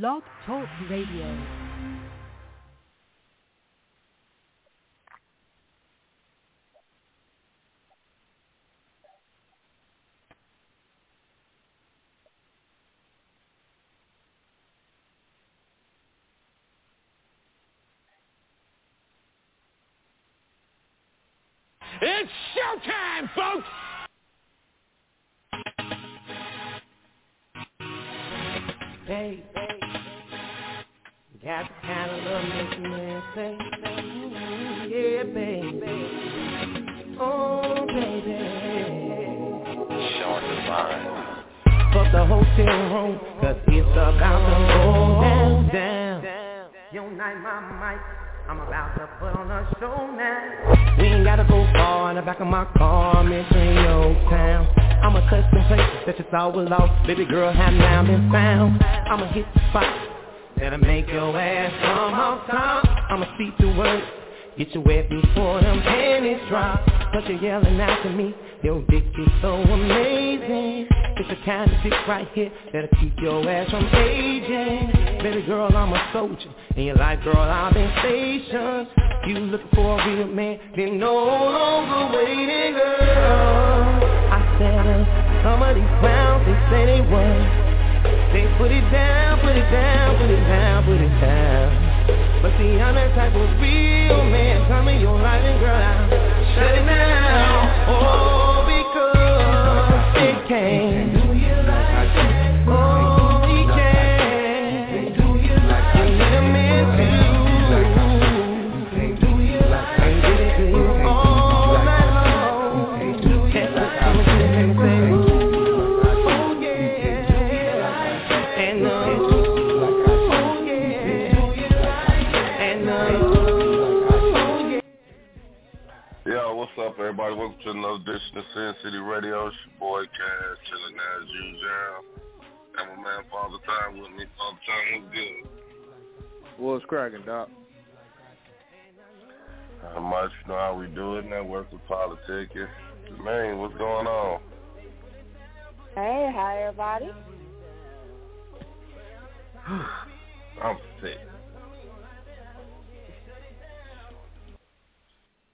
Blog Talk Radio. It's showtime, folks! Hey, got the kind of love makes a man say, yeah, baby. Oh, baby. Short divine. Fuck the hotel room, cause it's about to go down, down. Your night, my mic. I'm about to put on a show now. We ain't gotta go far in the back of my car, I'm in your town. I'm a custom place that you saw was lost. Baby girl have now been found. I'ma hit the spot that'll make your ass come off top. I'ma see through words, get you wet before them panties drop. But you're yelling out to me, your dick is so amazing. It's the kind of dick right here that'll keep your ass from aging. Baby girl, I'm a soldier. In your life, girl, I've been stationed. You looking for a real man, then no longer waiting, girl. I said, uh, some of these clowns, they say they were. They put it down, put it down, put it down, put it down. But see, I'm that type of real man. Tell me your life and girl, I'll shut it down. Oh, everybody? Welcome to another edition of Sin City Radio. It's your boy Cash, chilling as usual. And my man Father Time with me. Father Time was good. What's cracking, Doc? How much you know how we do it, network with politicking. Man, what's going on? Hey, hi everybody. I'm sick.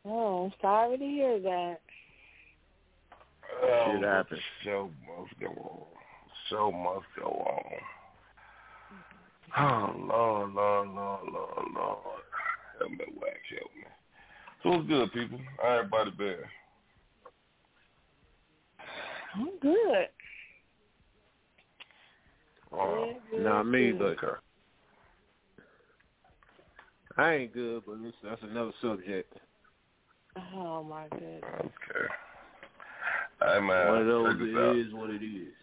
Oh, sorry to hear that. Oh, Shit but happens. The show must go on. Show must go on. Mm-hmm. Oh, Lord, Lord, Lord, Lord, Lord. Help me, wax, help me. So what's good, people? How everybody been? I'm good. Oh, Good, Not good, me, good. but I ain't good, but it's, that's another subject. Oh my goodness. okay. Hey, man. One of those, check out. it is what it is.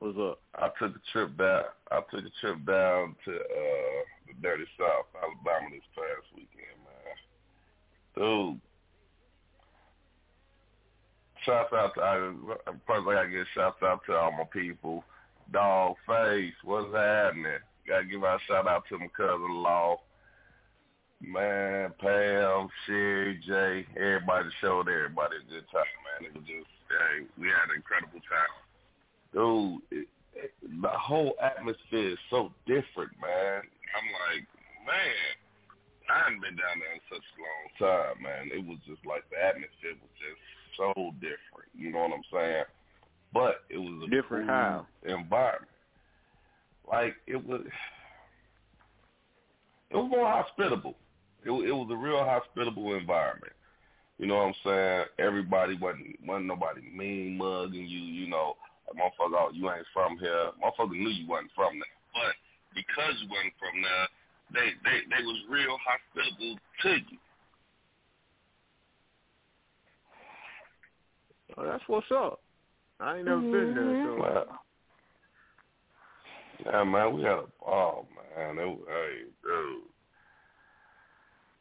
What's up? I took a trip down. I took a trip down to uh the dirty South, Alabama, this past weekend, man. Dude, shouts out to I, first I gotta give shouts out to all my people. Dog Face, what's happening? Gotta give out a shout out to my cousin-in-law. Man, Pam, Sherry, Jay, everybody showed everybody a good time, man. It was just, hey, we had an incredible time dude, it, it, the whole atmosphere is so different, man. I'm like, man, I hadn't been down there in such a long time, man. It was just like the atmosphere was just so different. You know what I'm saying? But it was a Different cool how? environment. Like it was, it was more hospitable. It, it was a real hospitable environment. You know what I'm saying? Everybody wasn't wasn't nobody mean mugging you. You know, motherfucker, oh, you ain't from here. Motherfucker knew you wasn't from there, but because you wasn't from there, they they they was real hospitable to you. Oh, that's what's up. I ain't never been there, mm-hmm. so Well, Yeah, man, we had a ball, man. It, was- hey, dude.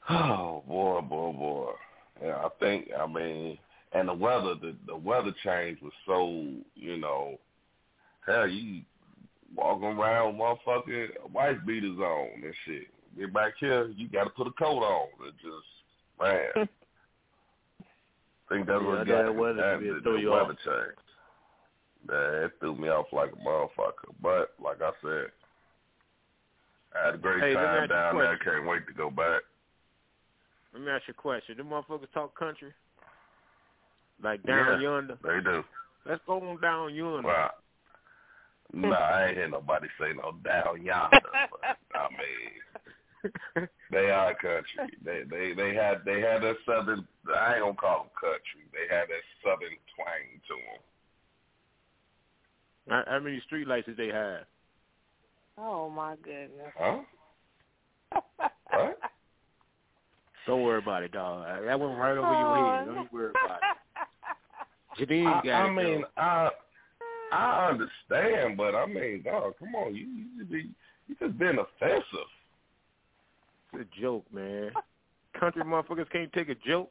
Oh boy, boy, boy. Yeah, I think. I mean, and the weather, the the weather change was so, you know, hell, you walking around, with motherfucking wife beaters on and shit. Get back here, you got to put a coat on. It just, man. I think that's Yeah, what that weather that, the, throw the you weather off. change. Man, it threw me off like a motherfucker. But like I said, I had a great Hey, time ask you a down there. Can't wait to go back. Let me ask you a question. Them motherfuckers talk country? Like down Yeah. yonder? They do. Let's go on down yonder. Wow. No, I ain't hear nobody say no down yonder. but, I mean, they are country. They they they had they had that southern. I ain't gonna call them country. They had that southern twang to them. How, how many street lights did they have? Oh my goodness. Huh? What? Don't worry about it, dog. That went right over your head. Don't you worry about it. Janine I, got I it. mean, though. I I understand, but I mean, dog, come on, you you just be you just being offensive. it's a joke, man. Country motherfuckers can't take a joke.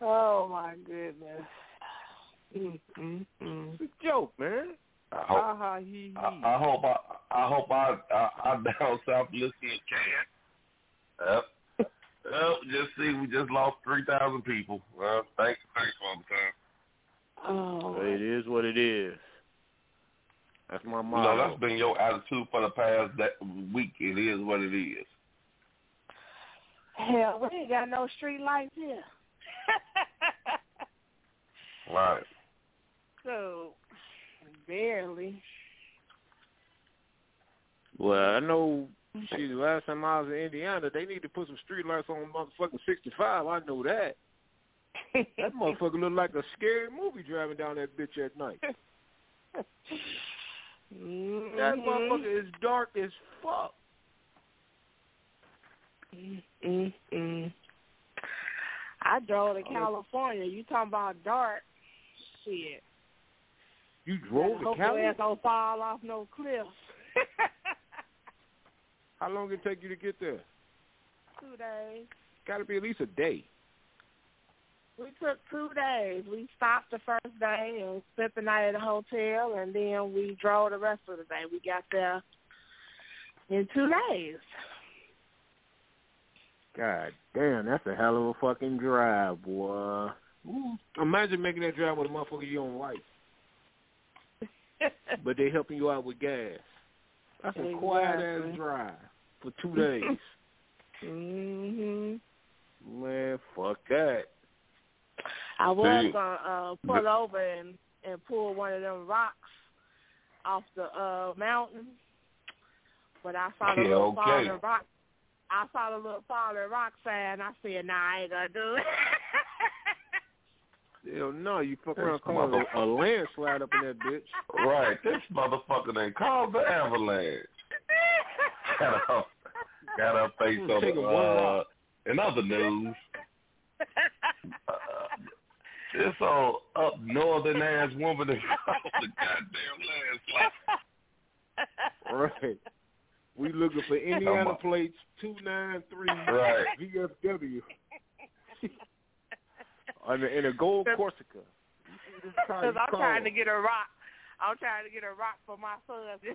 Oh my goodness. Mm, mm, mm. It's a joke, man. I Ha hope ha he he. I, I hope I I hope I I, I down south listening can. Yep. Well, just see, we just lost three thousand people. Well, thanks, thanks for the time. Oh. It is what it is. That's my You No, that's been your attitude for the past that week. It is what it is. Hell, we ain't got no street lights here. Right. so barely. Well, I know. See, the last time I was in Indiana, they need to put some street lights on motherfucking 65. I know that. That motherfucker look like a scary movie driving down that bitch at night. That Mhm. motherfucker is dark as fuck. Mm, mm. I drove to California. You talking about dark? Shit. You drove to Hope your ass don't fall off no cliff. How long did it take you to get there? two days. Got to be at least a day. We took two days. We stopped the first day and spent the night at a hotel, and then we drove the rest of the day. We got there in two days. God damn, that's a hell of a fucking drive, boy. Ooh, imagine making that drive with a motherfucker you don't like, but they helping you out with gas. That's a quiet ass Exactly. drive for two days. mhm. Man, fuck that. I was See, gonna uh, pull over and and pull one of them rocks off the uh mountain, but I saw the Yeah, little okay. falling rock. I saw the little falling rock sign. I said, "Nah, I ain't gonna do it." Hell no, you fuck around This calling a, a motherfucker. landslide up in that bitch. Right. This motherfucker done called the avalanche. Got her, face on the, it one uh, in other news. Uh, this old up northern ass woman that caused the goddamn landslide. Right. We looking for Indiana plates two nine three Right. VFW. On the, in a gold Corsica. You see this car Because I'm call. trying to get a rock. I'm trying to get a rock for my son. Yeah,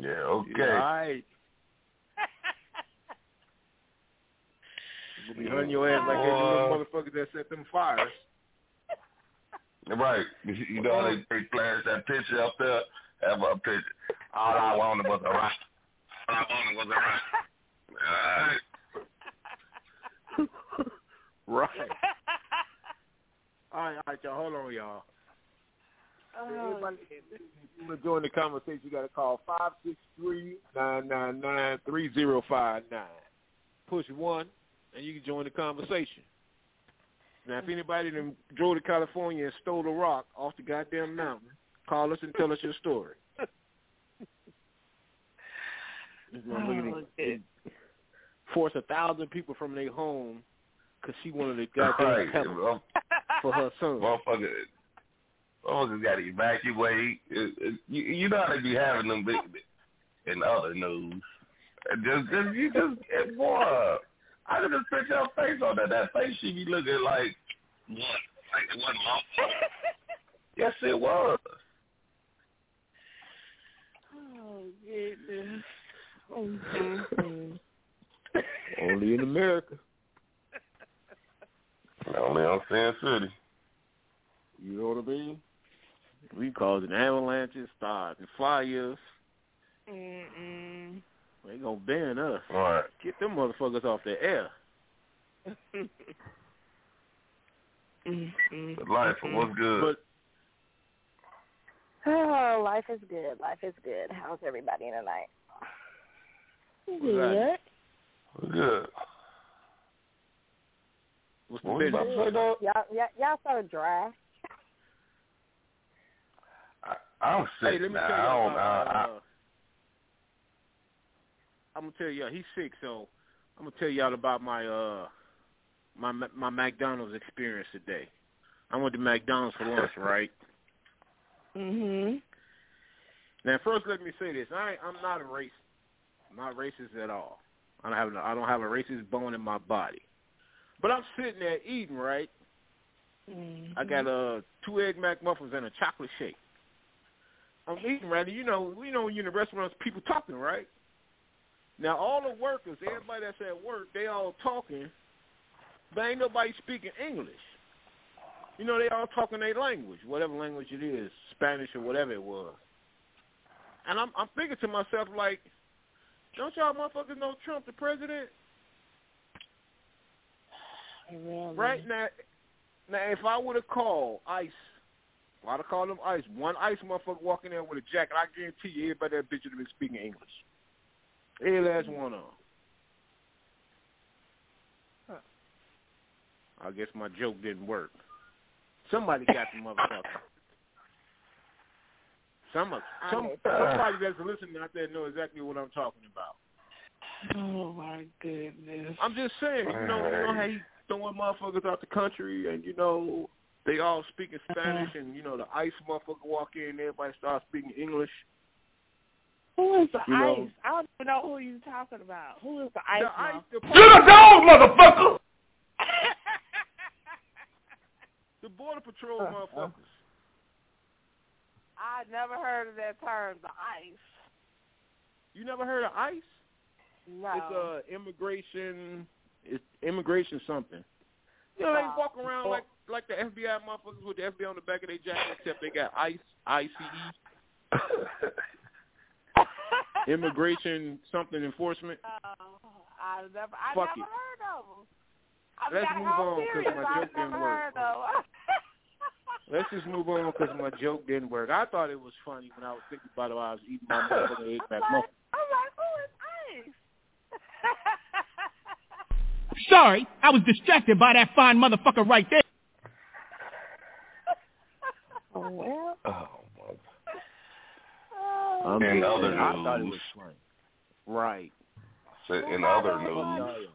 Yeah, okay. all right. We'll be hunting your ass like that little motherfuckers that set them fires. Right. You know they, they flash that picture up there. Have a picture. All I wanted was a rock. All I wanted was a rock. All right. Right. All right, all right, y'all. Hold on, y'all. Oh. Everybody, if you want to join the conversation, you got to call five six three nine nine nine three zero five nine. Push one, and you can join the conversation. Now, if mm-hmm. anybody done drove to California and stole a rock off the goddamn mountain, call us and tell us your story. Oh, done force a thousand people from their home because she wanted to goddamn Right. pebble Well, for her son. Motherfucker, Motherfuckers got to evacuate. It, it, you, you know how they be having them big, in other news. Uh, just, just you just boy. I could just put your face on that. That face should be looking like what? Like it wasn't my fault. yes, it was. Oh goodness. Mm-hmm. Only in America. Only on Sin City. You know what I mean? We causing avalanches, starting fires. Mm-mm. They gonna ban us. All right. Get them motherfuckers off the air. Mm-mm. But life, what's good? But Oh, life is good. Life is good. How's everybody tonight? Good. What's good. what's the What business? to say, dog? Y'all, y'all, y'all so dry. I, I'm sick Hey, let me now. tell I don't. about, I, I, uh, I'm gonna tell you, he's sick, so I'm gonna tell y'all about my uh my my McDonald's experience today. I went to McDonald's for lunch, right? Mhm. Now, first, let me say this: I I'm not a racist. I'm not racist at all. I don't have I don't have a racist bone in my body. But I'm sitting there eating, right? Mhm. I got uh two egg McMuffins and a chocolate shake. I'm eating right, and you know, you know, when you're in the restaurants, people talking, right? Now all the workers, everybody that's at work, they all talking, but ain't nobody speaking English. You know, they all talking their language, whatever language it is, Spanish or whatever it was. And I'm I'm thinking to myself like, don't y'all motherfuckers know Trump the president? Really? Right now, now if I would have called ICE, I'd have called them ICE, one ICE motherfucker walking there with a jacket, I guarantee you everybody that bitch would have been speaking English. Every last one of them. I guess my joke didn't work. Somebody got the motherfucker. Some some somebody that's listening out there know exactly what I'm talking about. Oh my goodness. I'm just saying, you know, you know how he throwing motherfuckers out the country, and you know they all speaking Spanish, and you know the ICE motherfucker walk in, and everybody starts speaking English. Who is the You know- ice? I don't even know who you're talking about. Who is the ice? The ICE, the, You're a dog, motherfucker. the border patrol motherfuckers. I never heard of that term, the ice. You never heard of ICE? No. It's uh immigration. It's immigration something. You know they Uh, walk around like like the FBI motherfuckers with the FBI on the back of their jacket, except they got ICE, I C E, immigration something enforcement. Oh, I never, I Fuck never it. heard of them. I Let's gotta move go on, 'cause serious. my I joke didn't never work. heard of 'em. Let's just move on because my joke didn't work. I thought it was funny when I was thinking about it while I was eating my motherfucking egg I'm back like. I'm like, who is ice? Sorry, I was distracted by that fine motherfucker right there. Oh, well, Oh, I'm In other saying, I thought it news. was funny. Right. so in other news,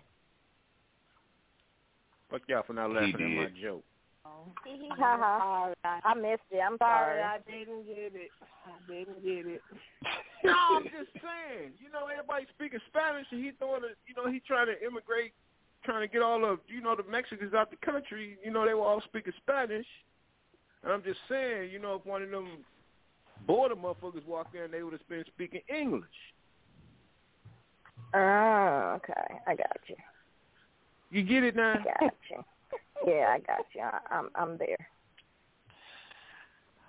Fuck y'all for not laughing at my did. joke. haha. Sorry, I missed it. I'm sorry, sorry. I didn't get it. I didn't get it. No, I'm just saying. You know, everybody speaking Spanish, and he throwing a, you know, he trying to immigrate, trying to get all of, you know, the Mexicans out the country. You know, they were all speaking Spanish. And I'm just saying, you know, if one of them border motherfuckers walked in, they would have been speaking English. Oh, okay. I got you. You get it now? I got you. Yeah, I got you. I, I'm I'm there.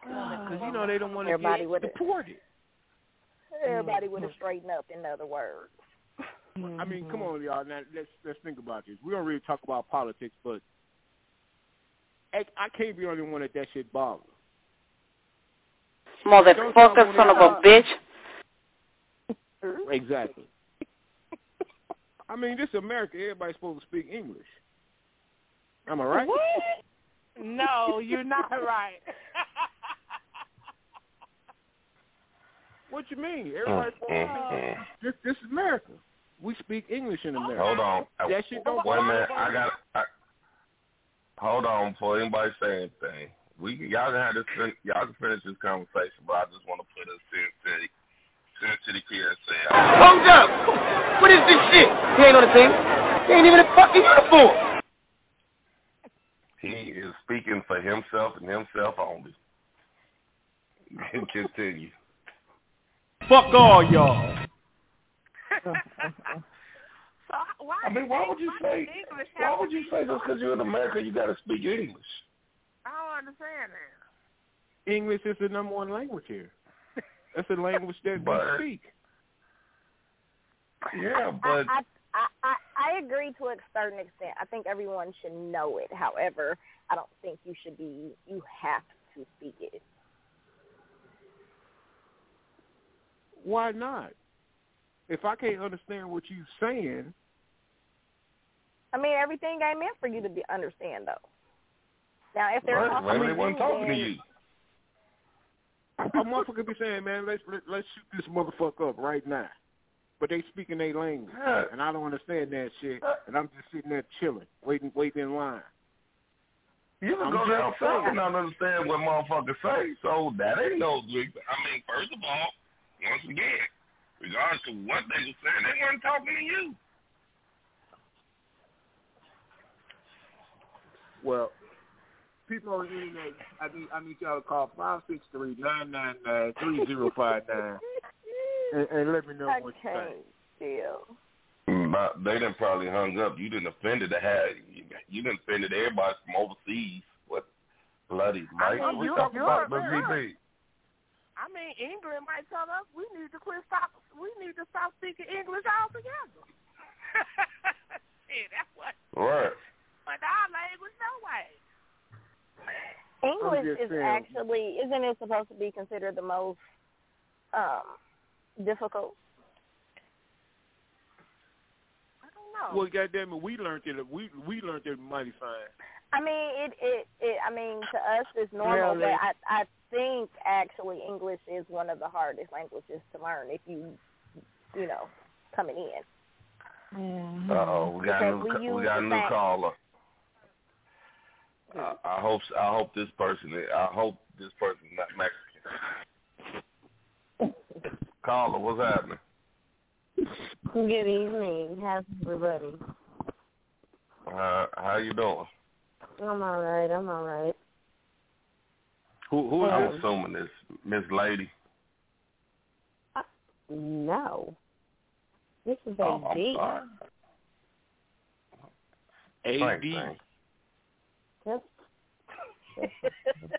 Because you know they don't want to Everybody get deported. Everybody would have straightened up. In other words. I mean, come on, y'all. Now let's let's think about this. We don't really talk about politics, but I, I can't be the only one that that shit bothers. Motherfucker, son of a bitch. Exactly. I mean, this is America. Everybody's supposed to speak English. Am I right? What? No, you're not right. What you mean? Everybody's supposed to speak mm-hmm. this, this is America. We speak English in America. hold on. That shit don't Wait a minute. I got. I, hold on before anybody say anything. We can, y'all can have this. Y'all can finish this conversation, but I just want to put a Sin City, Sin City Kid and say, Hold up! What is this shit? He ain't on the team. He ain't even in fucking uniform. he is speaking for himself and himself only. Continue. Fuck all y'all. So why? I mean, why would you say? Why would you say just because you're in America you got to speak English? I don't understand that. English is the number one language here. That's the language that But- we speak. Yeah, but I, I, I, I agree to a certain extent. I think everyone should know it. However, I don't think you should be. You have to speak it. Why not? If I can't understand what you're saying, I mean, everything ain't meant for you to be understand though. Now, if they're right, talking to they wasn't talking to you. a motherfucker be saying, "Man, let's let, let's shoot this motherfucker up right now," but they speaking their language, Yeah. and I don't understand that shit, and I'm just sitting there chilling, waiting, waiting in line. You can I'm go just down south saying. and not understand what motherfuckers say. So that ain't no. I mean, first of all, once again, regardless of what they were saying, they weren't talking to you. Well, people on the internet, I need I need y'all to call five six three nine nine nine three zero five nine, and and let me know what you Okay, think. deal. But they didn't probably hung up. You didn't offended the had you, you didn't offended everybody from overseas. What bloody Mike? mean, we you- talking about right. Miss I mean, England might tell us we need to quit stop. We need to stop speaking English altogether. Shit, that's what. Right. But our language, no way. English is saying. actually isn't it supposed to be considered the most um difficult? I don't know. Well, goddamn it, we learned it. We we learned it mighty fine. I mean, it it, it I mean to us it's normal, Really? but I I think actually English is one of the hardest languages to learn if you you know coming in. Uh oh, we got a new we ca- we got a new fact- caller. I, I hope I hope this person I hope this person is not Mexican. Caller, what's happening? Good evening. How's everybody? Uh, how you doing? I'm all right. I'm all right. Who who is I'm assuming this Miss Lady. No. This is Oh, I'm AD. sorry. Same AD. thing. Just,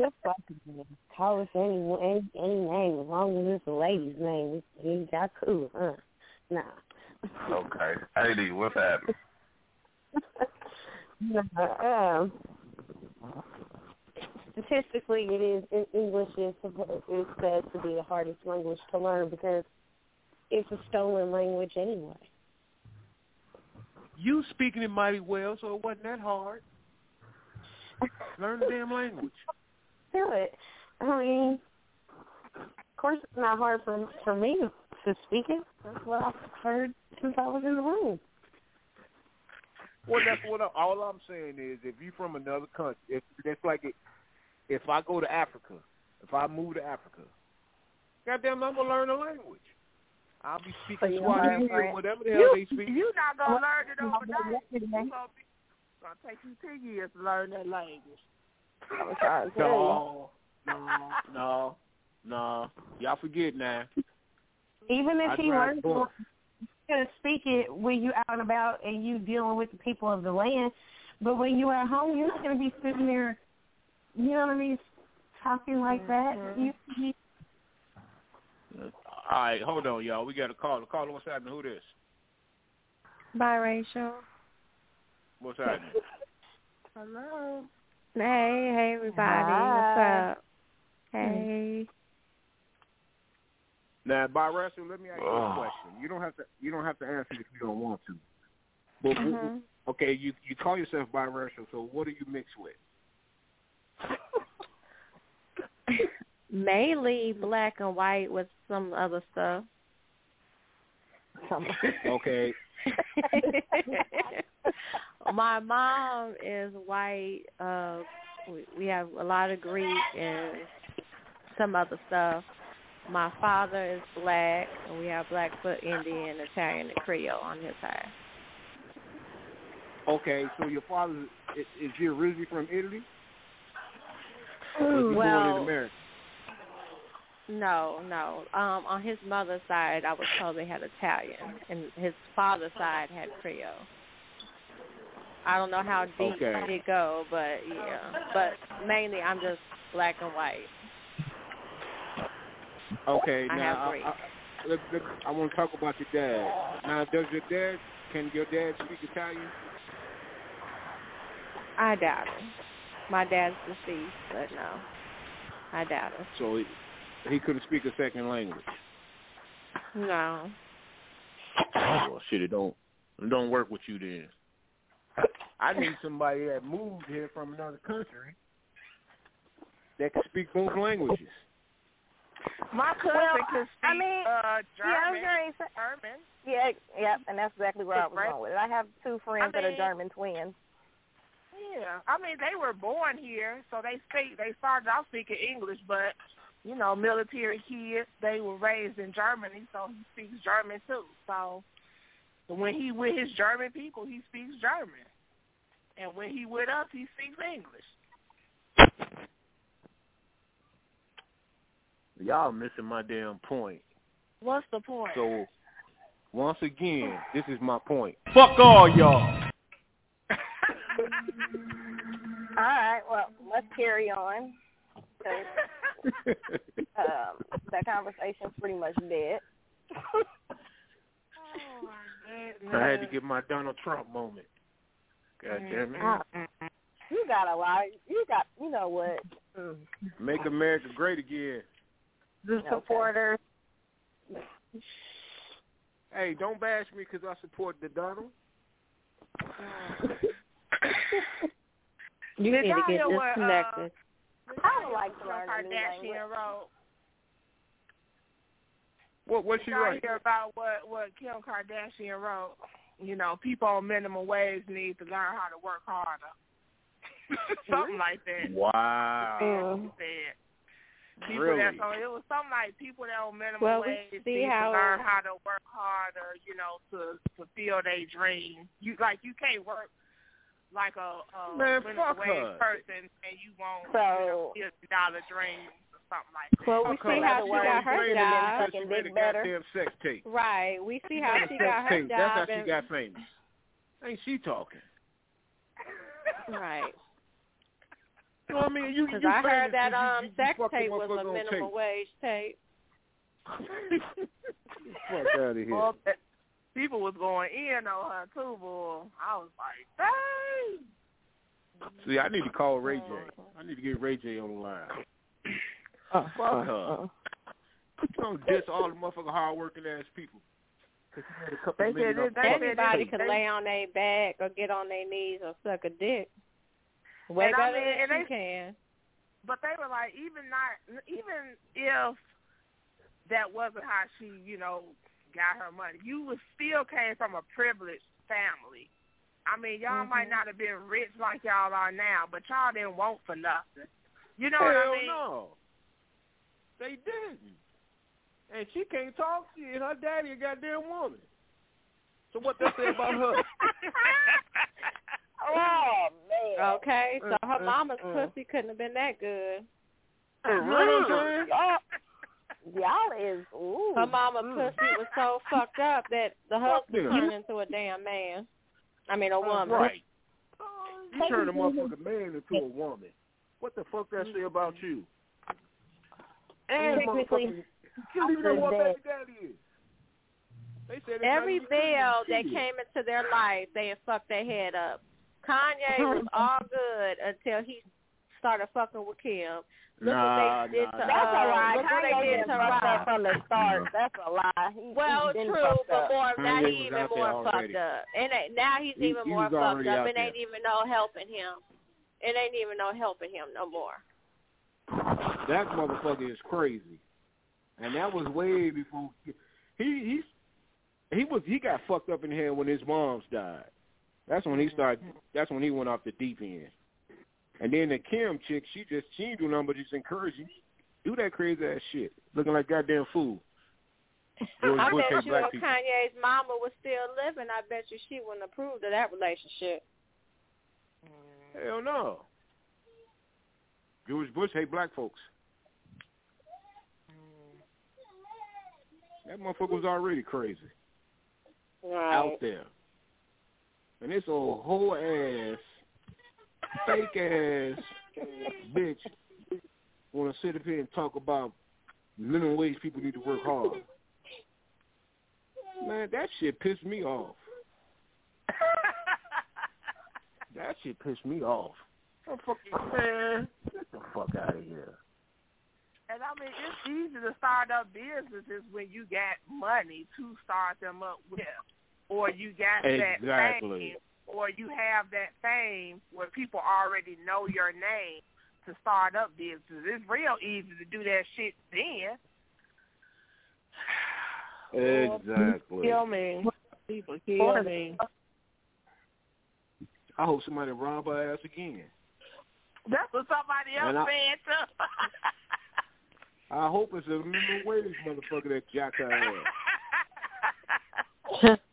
just like call us any, any any name as long as it's a lady's name. You got cool, huh? Nah. Okay. AD, what's happening? Nah, um, statistically, it is in- English is supposed is said to be the hardest language to learn because it's a stolen language anyway. You speaking it mighty well, so it wasn't that hard. Learn the damn language. Do it. I mean, of course, it's not hard for for me to speak it. That's what I've heard since I was in the room. Well, that's what I, all I'm saying is, if you're from another country, if that's like it, if I go to Africa, if I move to Africa, goddamn, I'm gonna learn the language. I'll be speaking you Swahili or whatever the hell You, they speak. You're not gonna learn it overnight. It's gonna, take you ten years to learn that language. I'm trying to tell No, no, no, no. Y'all forget now. Even if I he drive learns books. to speak it when you out and about and you dealing with the people of the land, but when you at home, you're not going to be sitting there, you know what I mean, talking like that. Mm-hmm. You, you All right, hold on, y'all. We got a caller. Caller, what's happening? Who this? Biracial. What's happening? Hello. Hey, hey everybody. Hi. What's up? Hey. Now, biracial, let me ask you a question. You don't have to. You don't have to answer if you don't want to. But w- Mhm. okay, you you call yourself biracial. So what do you mix with? Mainly black and white with some other stuff. Okay. My mom is white, uh We, we have a lot of Greek and some other stuff. My father is black, and we have Blackfoot Indian, Italian, and Creole on his side. Okay, so your father is, is he originally from Italy? Or was he born in well, America? no, no. Um, on his mother's side, I was told they had Italian, and his father's side had Creole. I don't know how deep Okay. it go, but yeah. But mainly, I'm just black and white. Okay, I now I, I, let, let, I want to talk about your dad. Now, does your dad can your dad speak Italian? I doubt it. My dad's deceased, but no, I doubt it. So he, he couldn't speak a second language. No. Well, shit, it don't it don't work with you then. I need somebody that moved here from another country that can speak both languages. My cousin Well, could speak I mean, uh, yeah, I was German. gonna say- German. Yeah, yeah, and that's exactly where I was Right. going with it. I have two friends that are German twins. Yeah, I mean they were born here, so they speak. They started out speaking English, but you know, military kids. They were raised in Germany, so he speaks German too. So, so when he with his German people, he speaks German, and when he with us, he speaks English. Y'all missing my damn point. What's the point? So once again, this is my point. Fuck all y'all. All right, well, let's carry on. 'cause, um, that conversation's pretty much dead. Oh, I had to get my Donald Trump moment. God damn it. Ah, You got a lot. You got. You know what? Mm. Make America great again. The supporters. Hey, don't bash me because I support the Donald. You need to get hear what, uh, disconnected. I would like to Kim learn a new language. Kardashian wrote. What what she y'all write? hear about what what Kim Kardashian wrote? You know, people on minimum wage need to learn how to work harder. something like that. Wow. She said. Mm. People Really? that so it was something like people that on minimum Well, we wage see need how- to learn how to work harder, you know, to fulfill their dream. You like you can't work like a, a Man, minimum wage her. person and you won't So- you know, fifty dollar dreams or something like that. Well, we Fuck see how She she got her job. because She made a goddamn sex tape. Right. We see how she got her tape. That's how she got famous. Ain't she talking? right. You know what I mean? You, Because you I heard that that 'cause you- um you, you sex fuck tape was a on minimum tape. wage tape. Fuck out of here. Well, that- people was going in on her too, boy. I was like, dang. See, I need to call Ray J. I need to get Ray J on the line. Uh, Fuck uh, her. Uh. You don't diss all the motherfucking hard working ass people. 'Cause she made They said off that- fucking they said Anybody tape. could they- lay on their back or get on their knees or suck a dick. Way And I better mean, than she they- can. But they were like, even not, even if that wasn't how she, you know, got her money, you was still came from a privileged family. I mean, y'all Mm-hmm. might not have been rich like y'all are now, but y'all didn't want for nothing. You know Hell what I mean? no. They didn't. And she can't talk. She and her daddy a goddamn woman. So what they say about her? Oh man. Okay, so her Mm, mama's mm, pussy couldn't have been that good. You know what I'm saying? Y'all, y'all is ooh. Her mama mm. pussy was so fucked up that the Fuck husband turned into a damn man. I mean, a woman. Right. You turn a motherfucking man into a woman. What the fuck that say about you? They said it's Every not male that shit. came into their life, they had fucked their head up. Kanye was all good until he started fucking with Kim. Look Nah, what they did nah, to nah. That's a uh, lie. Look what Kanye they did didn't to Rob. from the start. That's a lie. He, Well, he true, but more now Kanye he's even more already. fucked up, and it- now he's He- even he more fucked up. out It ain't there. even no helping him. It ain't even no helping him no more. That motherfucker is crazy, and that was way before he he he was he got fucked up in here when his mom's died. That's when he mm-hmm. started. That's when he went off the deep end. And then the Kim chick, she just she ain't do nothing but just encourage you. Do that crazy ass shit. Looking like goddamn fool. I bet you if. Kanye's mama was still living, I bet you she wouldn't approve of that relationship. Hell no. George Bush hate black folks. That motherfucker was already crazy Right. out there. And this old whole ass, fake ass bitch want to sit up here and talk about minimum wage people need to work hard. Man, that shit pissed me off. that shit pissed me off. Oh, fuck, man, get the fuck out of here. And I mean, it's easy to start up businesses when you got money to start them up with, or you got that Exactly. fame, or you have that fame where people already know your name to start up businesses. It's real easy to do that shit then. Exactly. Kill me. People kill me. I hope somebody rob her ass again. That's what somebody else And I- said too. I hope it's a minimum wage motherfucker that jacked her ass.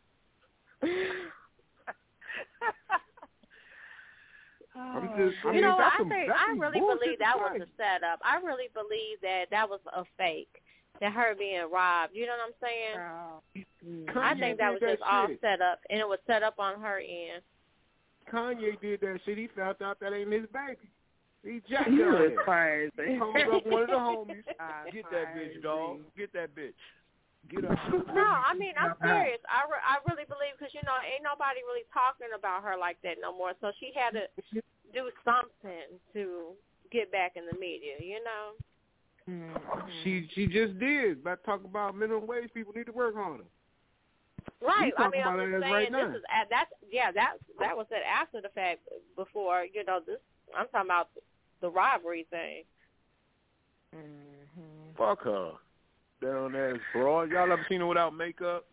I'm just, I you mean, know, that's I some, think I really believe that was a setup. I really believe that that was a fake. That her being robbed. You know what I'm saying? I think that was did just all set up, and it was set up on her end. Kanye did that shit. He found out that ain't his baby. He jacked You her is ass. crazy. Called up one of the homies. Get that bitch, dog. Get that bitch. Get her. No, I mean I'm serious. I, re- I really believe because you know ain't nobody really talking about her like that no more. So she had to do something to get back in the media. You know. Mm-hmm. She she just did. By talking about minimum wage, people need to work harder. Right. I mean, I'm just saying right now. this is uh, at that. Yeah, that that was said after the fact. Before you know this, I'm talking about the robbery thing. Fuck her. Down ass broad. Y'all ever seen her without makeup?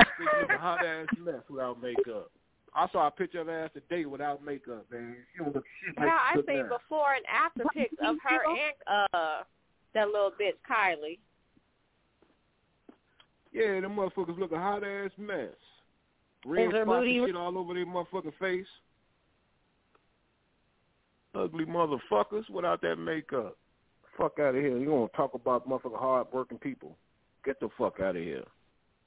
She look a hot ass mess without makeup. I saw a picture of her ass today without makeup, man. She don't look like Yeah, I look seen now. before and after pics of her and uh that little bitch Kylie. Yeah, them motherfuckers look a hot ass mess. Red Is her spots booty- and shit all over their motherfucking face. Ugly motherfuckers without that makeup. Fuck out of here. You gonna talk about motherfucking hard working people. Get the fuck out of here.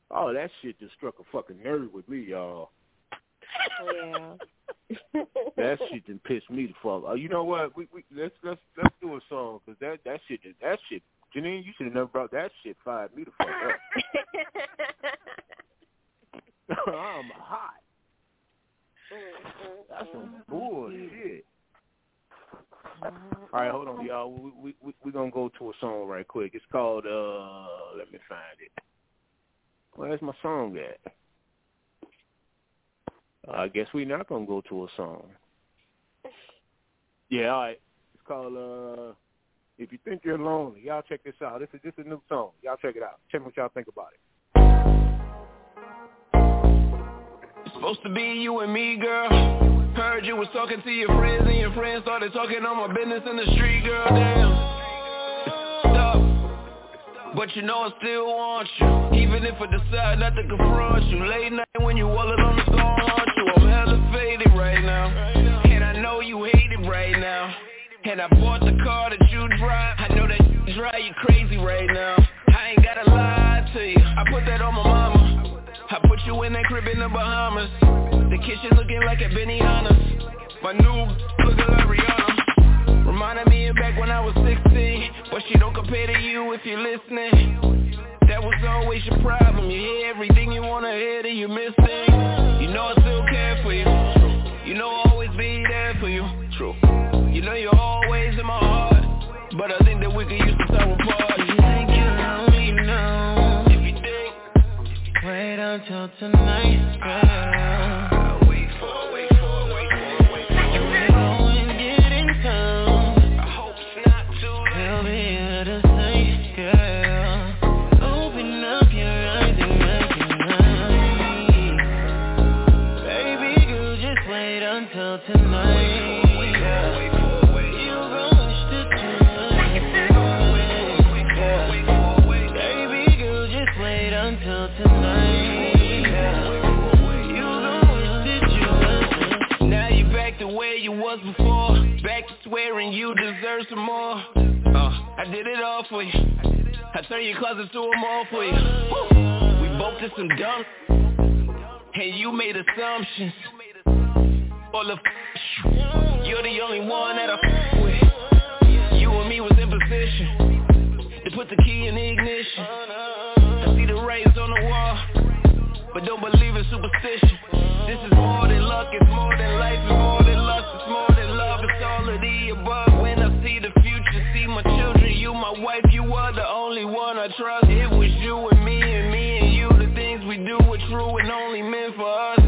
Oh, that shit just struck a fucking nerve with me, y'all. Oh, yeah. That shit done pissed me the fuck. Oh, you know what? We we let's let's let's do a song because that that shit that shit. Janine, you should have never brought that shit. Fired me the fuck up. I'm hot. Mm-hmm. That's some bullshit. All right, hold on, y'all. We we we we gonna go to a song right quick. It's called uh. Let me find it. Where's my song at? I guess we're not gonna go to a song. Yeah, all right. It's called uh. If you think you're lonely, y'all check this out. This is this is a new song. Y'all check it out. Me what y'all think about it. It's supposed to be you and me, girl. Heard you was talking to your friends and your friends started talking on my business in the street, girl. Damn. Stop. But you know I still want you. Even if I decide not to confront you. Late night when you wallet on the song, haunt you. I'm hella faded right now. And I know you hate it right now. And I bought the car that you drive. I know that you drive you crazy right now. I ain't gotta lie to you. I put that on my mama. I put you in that crib in the Bahamas. The kitchen looking like a Benihana's. My new looking like Rihanna. Reminded me of back when I was 16. But she don't compare to you if you're listening. That was always your problem. You hear everything you wanna hear that you're missing. You know I still care for you. You know I'll always be there for you. True. You know you're always in my heart. But I think that we could use some time apart. You think you're lonely now? If you think Wait until tonight, girl. You deserve some more. Uh, I did it all for you. I turned your closet to a mall for you. We both did some dumb, and you made assumptions. All the you're the only one that I f- with. You and me was in position to put the key in the ignition. I see the rays on the wall, but don't believe in superstition. This is more than luck, it's more than life, it's more than lust, it's more love, it's all of the above. When I see the future, see my children, you my wife, you are the only one I trust. It was you and me and me and you, the things we do were true and only meant for us.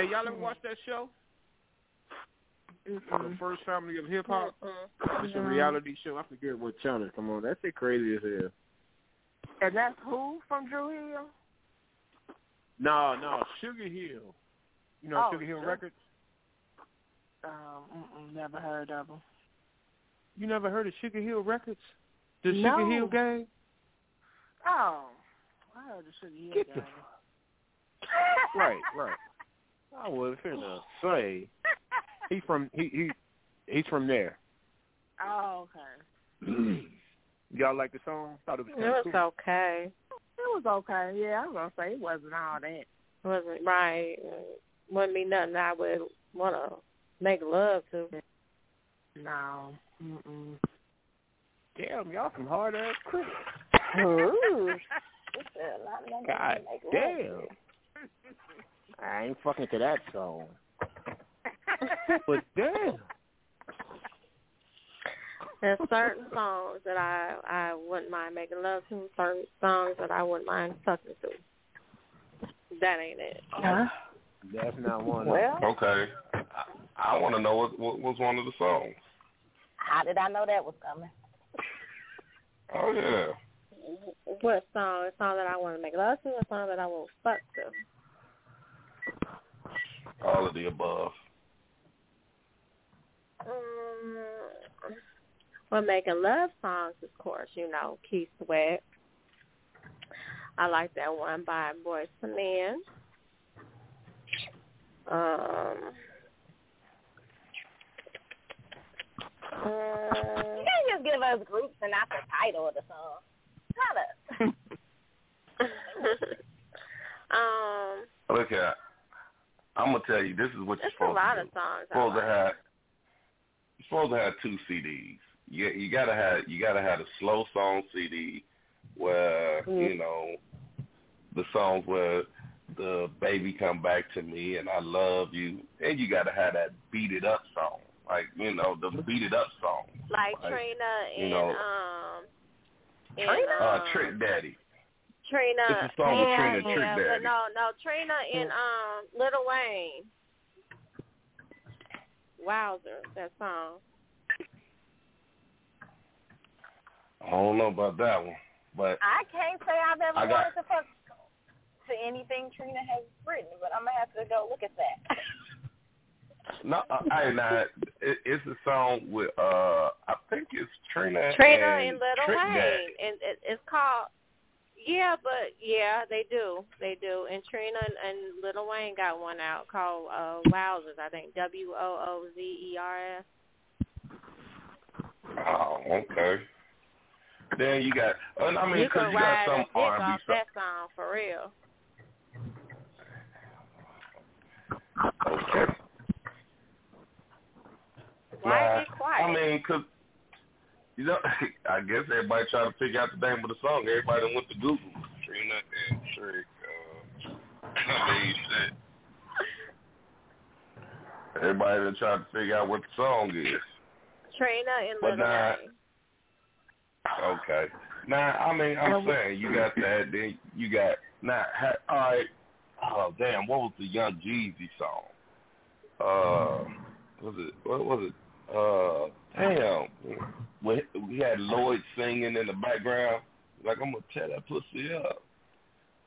Hey, y'all ever watch that show? The First Family of Hip Hop. It's a reality show. I forget what channel come on. That shit crazy as hell. And that's who from Drew Hill? No, no, Sugar Hill. You know Oh, Sugar Hill sure. Records? Um, never heard of them. You never heard of Sugar Hill Records? The No. Sugar Hill gang? Oh, I heard the Sugar Hill Get guy. the right, right. I was finna say he from he he he's from there. Oh, okay. Y'all like the song? Thought it was It was cool. okay. It was okay. Yeah, I was gonna say it wasn't all that. Wasn't right. Wouldn't be nothing I would want to make love to. No. Mm-mm. Damn, y'all some hard ass critics. Ooh. She said a lot of young God people make love damn. I ain't fucking to that song. but damn. There's certain songs that I I wouldn't mind making love to. Certain songs that I wouldn't mind fucking to. That ain't it. Huh? That's not one. Well, Okay. I, I want to know what, what was one of the songs. how did I know that was coming? Oh yeah. What song? A song that I want to make love to, a song that I want to fuck to. All of the above. Um, well, making love songs, of course, you know, Keith Sweat. I like that one by Boyz II Men. Um, uh, You can't just give us groups and not the title of the song. Not um, Look at. I'm gonna tell you. This is what you're there's a supposed lot to of songs. Supposed to have. You're supposed to have two CDs. You you gotta have you gotta have a slow song CD where you know the songs where the baby come back to me and I love you, and you gotta have that beat it up song, like you know the beat it up song. like Like, Trina you and know, um, and, Trina? Uh, um, Trick Daddy. Trina. It's a song with yeah, Trina, yeah, Trick but Daddy. no, no, Trina and um, Lil Wayne. Wowzer, that song. I don't know about that one, but I can't say I've ever I got- wanted to fuck to anything Trina has written, but I'm gonna have to go look at that. no, uh, I nah, it, it's a song with uh, I think it's Trina. Trina and and Little Trick Wayne, Daddy. and it, it's called. Yeah, but yeah, they do, they do. And Trina and, and Lil Wayne got one out called uh Wowzers, I think W O O Z E R S. Oh, okay. Then you got, uh, I mean, because you got some R&B that song for real. Okay. Why Nah, is it quiet? I mean, cause you know, I guess everybody trying to figure out the name of the song. Everybody done went to Google. Trina and Trick. Uh, I mean, shit. Everybody done trying to figure out what the song is. Trina and But Little nah, Wayne. Okay. Now, I mean, I'm saying you got that. Then you got now. Ha, all right. Oh damn! What was the Young Jeezy song? Uh, was it? What was it? Uh, damn. We, we had Lloyd singing in the background. Like I'm gonna tear that pussy up.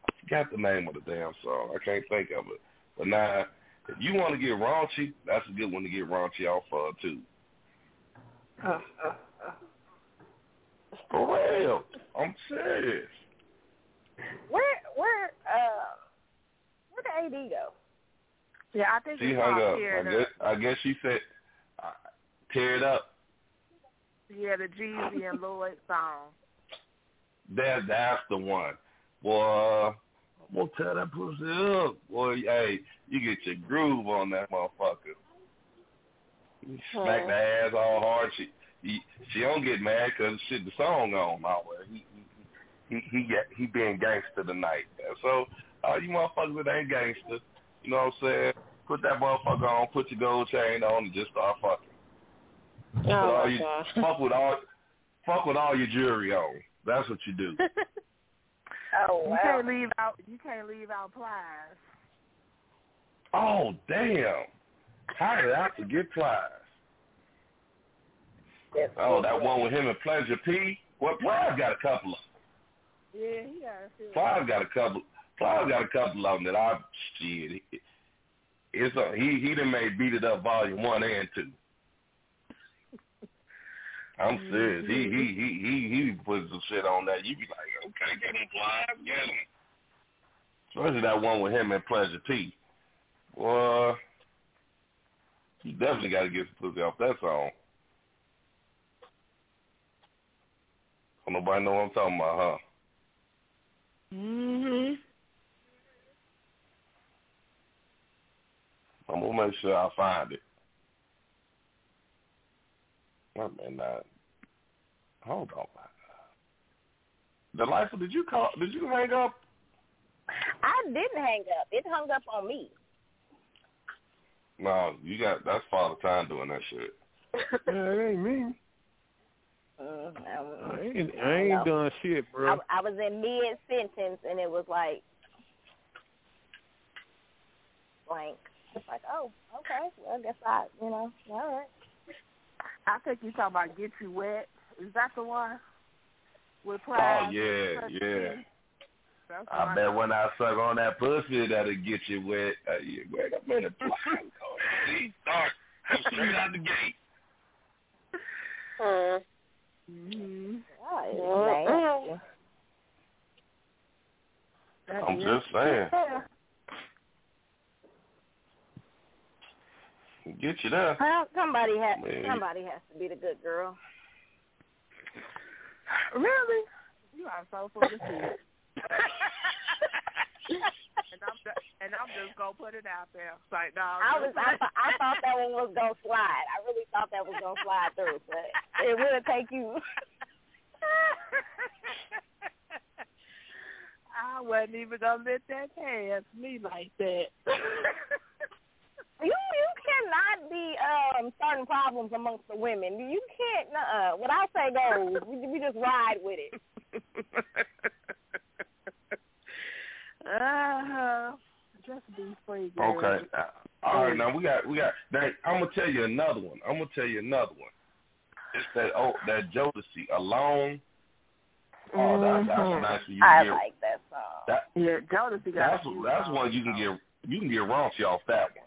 I forgot the name of the damn song. I can't think of it. But now, if you want to get raunchy, that's a good one to get raunchy off of too. Uh, uh, uh. For real. I'm serious. Where where uh where the AD go? Yeah, I think She hung up. I guess, I guess she said, uh, tear it up. Yeah, the Jeezy and Lloyd song. That, that's the one. Boy, I'm to tear that pussy up. Boy, hey, you get your groove on that motherfucker. You smack the ass all hard. She he, she don't get mad because shit the song on. Always. He, he, he, he, get- he being gangster tonight. So, all you motherfuckers that ain't gangster, you know what I'm saying? Put that motherfucker on, put your gold chain on, and just start fucking. Put Oh all my you, fuck with all fuck with all your jewelry on. That's what you do. Oh You can't leave out. You can't leave out Plies. oh damn! How did I forget Plies? Oh, that one with him and Pleasure P. Well, Plies got a couple of. Them. Yeah, he got a few. Plies got a couple. Plies got a couple of them that I shit. It's a, he he done made beat it up volume one and two. I'm serious. He he he he he put some shit on that. You be like, okay, get him Plies, get him. Especially that one with him and Pleasure P. Boy, you definitely got to get some pussy off that song. Don't nobody know what I'm talking about, huh? Mhm. I'm gonna make sure I find it. I may not. Hold on. Delightful, did you call? Did you hang up? I didn't hang up. It hung up on me. No, you got. That's Father Time doing that shit. Yeah, it ain't me. Mm, I I, ain't, I I ain't know. doing shit, bro. I, I was in mid sentence and it was like blank. It's like, oh, okay. Well, I guess I, you know, all right. I think you talking about Get You Wet. Is that the one? With Oh yeah, yeah. That's I one. bet when I suck on that pussy, that'll get you wet. Uh, you, wait a minute, See, start straight out the gate. Hmm. Mhm. Oh, it's I'm just saying, get you there. Well, somebody has Man. somebody has to be the good girl. Really? You are so full of shit. and I'm just, and I'm just gonna put it out there. It's like, no, I was I, thought- I thought that one was gonna slide. I really thought that was gonna slide through, but it will take you. I wasn't even gonna let that pass me like that. You you cannot be um starting problems amongst the women. You can't. Uh, what I say goes. We, we just ride with it. uh-huh. Just be free, girl. Okay. Uh, All right, now we got we got. Now, I'm gonna tell you another one. I'm gonna tell you another one. It's that oh that Jodeci alone. Oh, that, that's nice. You I get, like that song. That, Yeah, Jodeci got that's that's one you can get you can get raunchy off that one.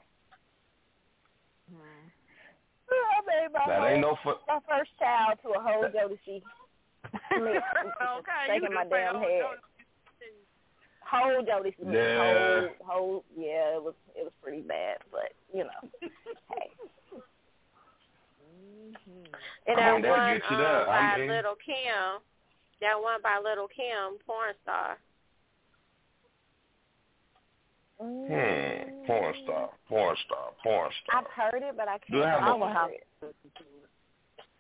I made my, That ain't no fu- my first child to a whole Jodeci. mix. okay, shaking my damn whole head. Whole Jodeci. mix, Yeah. Whole, whole, yeah, it was it was pretty bad, but you know, hey. And I that mean, they'll one get um, by I mean- Lil' Kim, that one by Lil' Kim, porn star. Hmm. Porn star. Porn star. Porn star. I've heard it, but I Do I can't have it.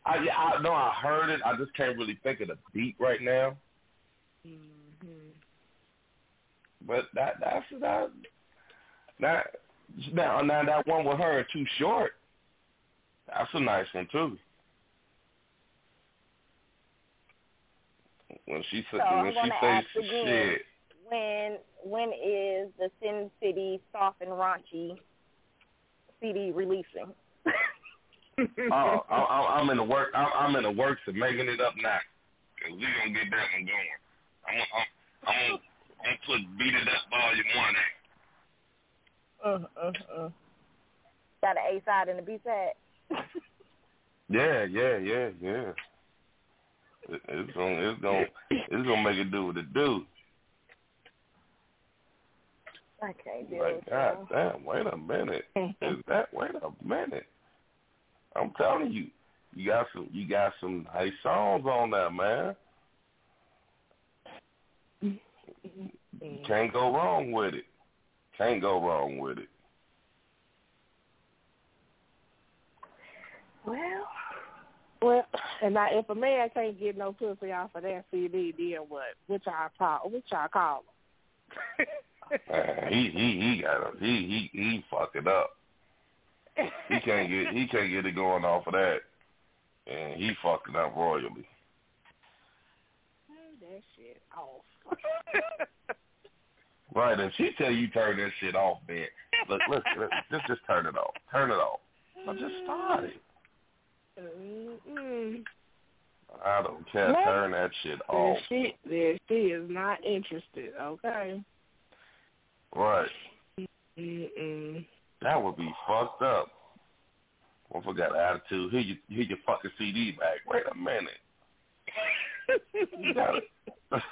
I yeah, I know I heard it. I just can't really think of the beat right now. Hmm. But that that's that that now now that one with her too short. That's a nice one too. When she said So when she says shit, When when is the Sin City Soft and Raunchy CD releasing? oh, I, I, I'm in the work. I'm, I'm in the works of making it up now. Cause we gonna get that one going. I'm, I'm, I'm, gonna, I'm gonna put beat it up volume one. Uh, uh, uh. Got an A side and a B side. Yeah, yeah, yeah, yeah. It, it's gonna, it's gonna, it's gonna make it do what it do. I can't deal Like, God damn, wait a minute. Is that? Wait a minute. I'm telling you, you got some, you got some nice songs on that, man. You can't go wrong with it. Can't go wrong with it. Well, well, and now if a man can't get no pussy off of that CD, then what? Which I call, which I call him? Man, he he he got a, he he he fucking up. He can't get he can't get it going off of that, and he fucking up royally. Turn that shit off. Right, and she tell you turn that shit off, man. Look, look, look just just turn it off. Turn it off. I just started. Mm-mm. I don't care. What? Turn that shit Then off. she, then she is not interested. Okay. Right. Mm-mm. That would be fucked up. I forgot attitude. Here you here your fucking CD back. Wait a minute. You gotta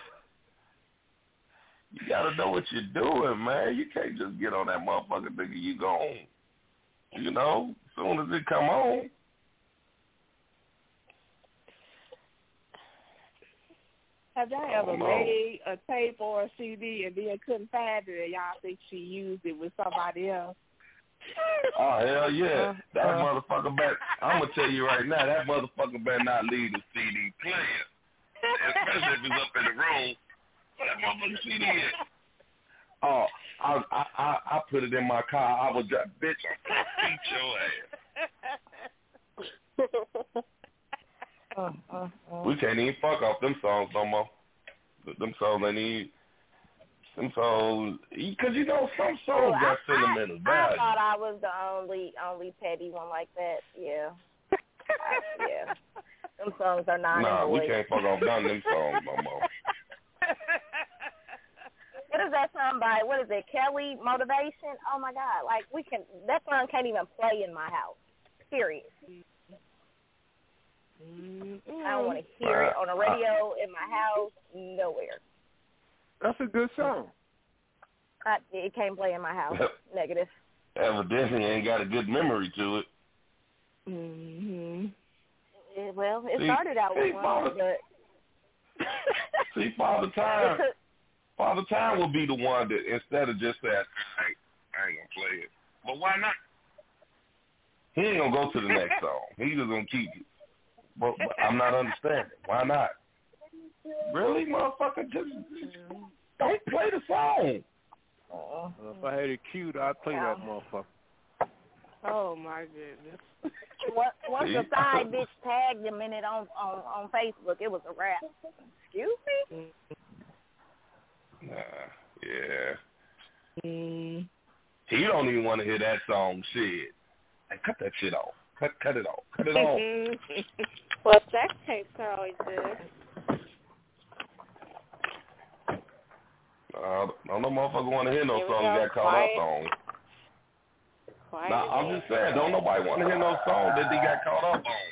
You gotta know what you're doing, man. You can't just get on that motherfucker thinking you gone. You know, as soon as it come on. Have y'all ever made a tape or a CD and then couldn't find it and y'all think she used it with somebody else? Oh hell yeah. That Uh, uh. motherfucker better I'm gonna tell you right now, that motherfucker better not leave the CD playing. Especially if it's up in the room. Where that motherfucker CD at? Oh, I I I I put it in my car. I was bitch, beat your ass. Uh, uh, uh. We can't even fuck off them songs no more. Them songs ain't even them songs because you know some songs got I, I, sentimental I value. thought I was the only only petty one like that. Yeah. I- yeah. Them songs are not Nah, we can't fuck off none of them songs no more. What is that song by? What is it? Kelly Motivation? Oh my God! Like we can. That song can't even play in my house. Period. I don't want to hear it on a radio in my house. Nowhere. That's a good song. I, it can't play in my house. Negative. Evidently ain't got a good memory to it. Mm-hmm. Eh, Well, it See- started out with see, one, Father- but See, Father Time, Father Time will be the one that instead of just saying, "Hey, I ain't gonna play it," but why not? He ain't gonna go to the next song. He just gonna keep it. But, but I'm not understanding. Why not? Really, motherfucker? Just, just don't play the song. Well, if I had it queued, I'd play that motherfucker. Oh my goodness. Once once the See? side bitch tagged him in it on on on Facebook, it was a wrap. Excuse me. Nah, yeah. Mm. He don't even want to hear that song. Shit, hey, cut that shit off. Cut, cut it off. Cut it off. well, sex tapes are always good. Uh, don't no motherfucker want to hear no Here we song go, you got caught up on. Quiet Nah, I'm just saying, don't nobody want to hear no song that they got caught up on.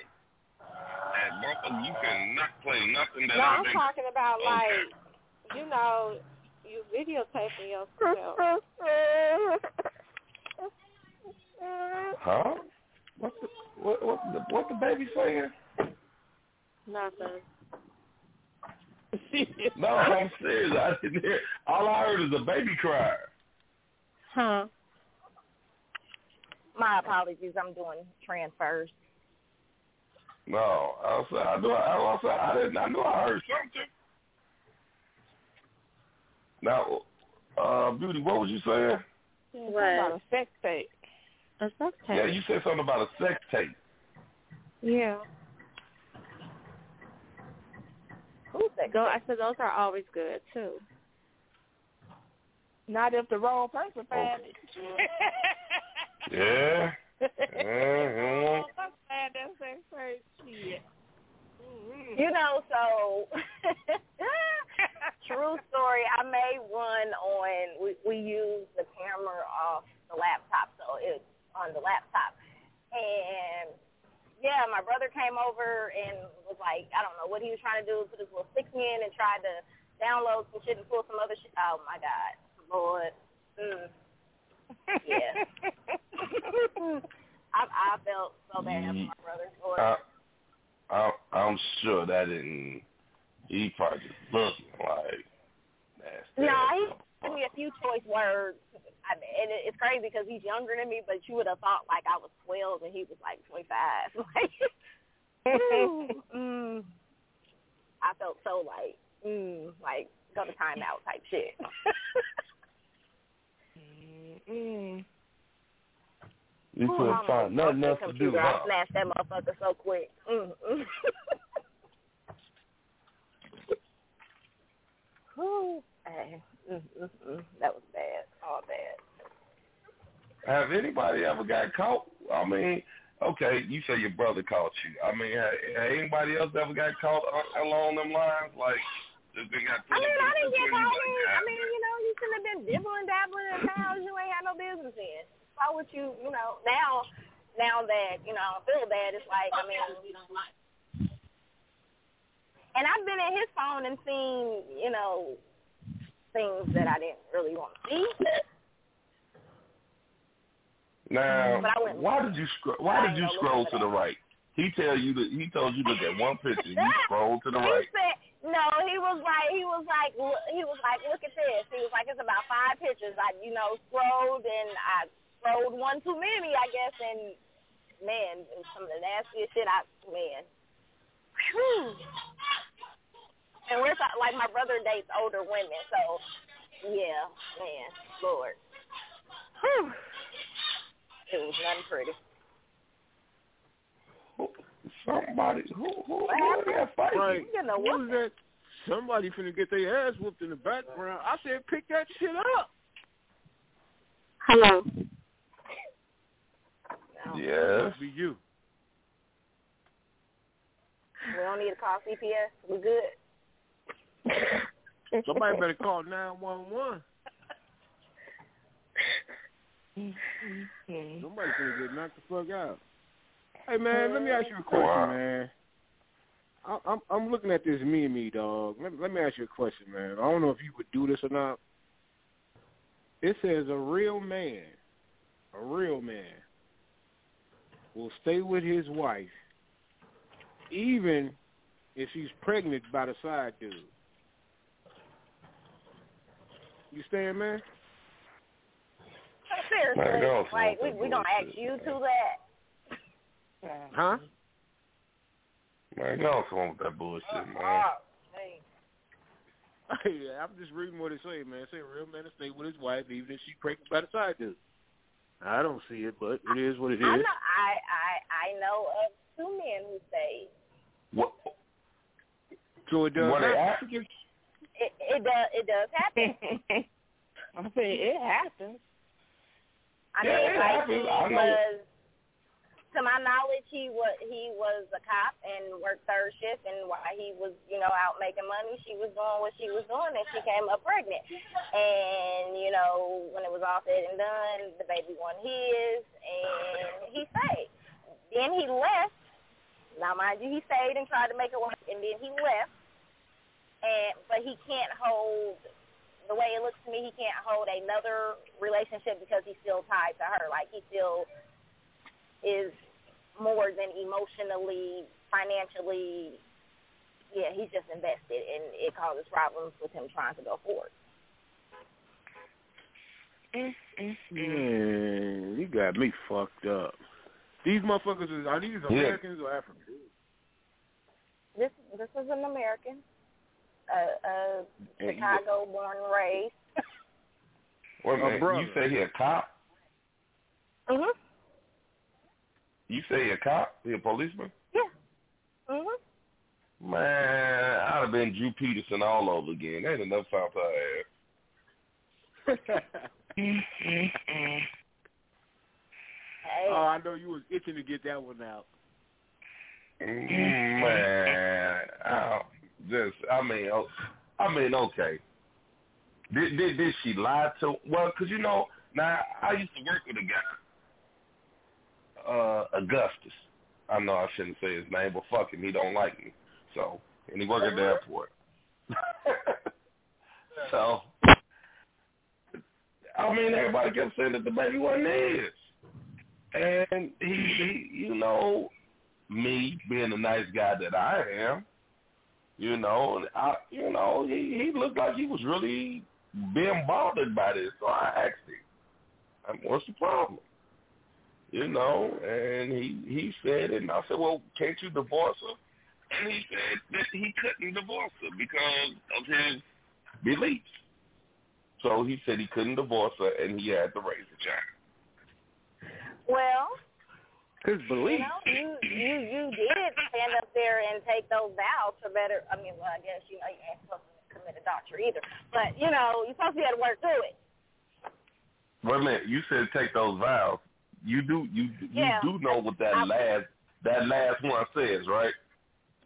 And motherfucker, you cannot play nothing that No, I'm been. talking about Okay. like, you know, you videotaping yourself. Huh? What's the what what the, what the baby saying? Nothing. No, I'm serious. I didn't hear. All I heard is a baby cry. Huh? My apologies. I'm doing transfers. No, I was I knew I, was I didn't I knew I heard something. Now, uh, beauty, what was you saying? What? About a sex tape. A sex tape. Yeah, you said something about a sex tape. Yeah. Who's that? Go, I said those are always good too. Not if the wrong person oh. found it. Yeah. Uh-huh. yeah. Find that sex tape. Shit. Mm-hmm. You know, so true story. I made one on. We we used the camera off the laptop, so it's on the laptop. And yeah, my brother came over and was like, I don't know what he was trying to do, put his little stick in and tried to download some shit and pull some other shit. Oh my god, Lord. Mm. Yeah. I I felt so bad for my brother. Lord. I, I, I'm sure that didn't. He probably just looking like nasty. No, he gave me a few choice words. I, and it's crazy because he's younger than me, but you would have thought like I was 12 and he was like 25. Like, mm, I felt so like, mm, like go to timeout type shit. Mm. You couldn't I'm find nothing else to do, computer. huh? I smashed that motherfucker so quick. Mm, mm. Ooh, hey, mm, mm, mm. That was bad. All bad. Have anybody ever got caught? I mean, okay, you say your brother caught you. I mean, ha ha anybody else ever got caught along them lines? Like, just been got I mean, I didn't get caught. like, I mean, you know, you shouldn't have been dibbling, dabbling in towns you ain't had no business in. Why would you, you know, now, now that, you know, I feel bad, it's like, I mean, and I've been in his phone and seen, you know, things that I didn't really want to see. Now, But I wouldn't- why did you scroll? Why did you scroll to the right? He tell you that he told you look at one picture. You scroll to the he right. said no. He was like he was like he was like look at this. He was like it's about five pictures. I you know scrolled and I scrolled one too many I guess and man some of the nastiest shit I man. Whew. And we're talk- like my brother dates older women so yeah man Lord. Whew. It was nothing pretty. Somebody who who who happened? that fight? Right. You know What what? was that? Somebody finna get their ass whooped in the background. I said, pick that shit up. Hello. Yes. Must be you. We don't need to call CPS. We good. Somebody better call nine one one. Somebody finna get knocked the fuck out. Hey man, let me ask you a question, Wow. man. I, I'm I'm looking at this me and me dog. Let, let me ask you a question, man. I don't know if you would do this or not. It says a real man, a real man, will stay with his wife even if she's pregnant by the side dude. You stand, man? Seriously, like we we gonna ask you to that. Huh? Man, go on with that bullshit, oh, man. Oh, hey. Hey, I'm just reading what it say, man. It say a real man to stay with his wife even if she pregnant by the side dude. I don't see it, but it is what it is. I know I I I know of two men who say What? So it does What they happen. Ask you? it it does it does happen. I say it happens. I Yeah, mean, it like happens. I know. was to my knowledge, he was he was a cop and worked third shift, and while he was you know out making money, she was doing what she was doing, and she came up pregnant. And you know when it was all said and done, the baby won his, and he stayed. Then he left. Now mind you, he stayed and tried to make it work, and then he left. And but he can't hold the way it looks to me, he can't hold another relationship because he's still tied to her. Like he still is more than emotionally, financially. Yeah, he's just invested, and it causes problems with him trying to go forward. Man, you got me fucked up. These motherfuckers are these Americans or Africans? This this is an American, And he Chicago born and raised. Wait a A minute, brother. you say he a cop? Mhm. You say he a cop? He a policeman? Yeah. Mhm. Man, I'd have been Drew Peterson all over again. Ain't enough time to Hey. oh, I know you was itching to get that one out. Mm, Man, I just, I mean, I mean, okay. Did did did she lie to? Well, because you know, now I used to work with a guy, uh, Augustus. I know I shouldn't say his name, but fuck him, he don't like me. So, and he work at the airport. so, I mean, everybody kept saying that the baby wasn't his, and he, he, you know, me being the nice guy that I am, you know, I, you know, he he looked like he was really being bothered by this. So I asked him, um, "What's the problem?" You know, and he he said it, and I said, "Well, can't you divorce her?" And he said that he couldn't divorce her because of his beliefs. So he said he couldn't divorce her, and he had to raise a child. Well, His you know, you you you did stand up there and take those vows for better. I mean, well, I guess you know you ain't supposed to commit adultery either, but you know you're supposed to be able to work through it. Wait a minute, you said take those vows. You do you you Yeah. do know what that last that last one says, right?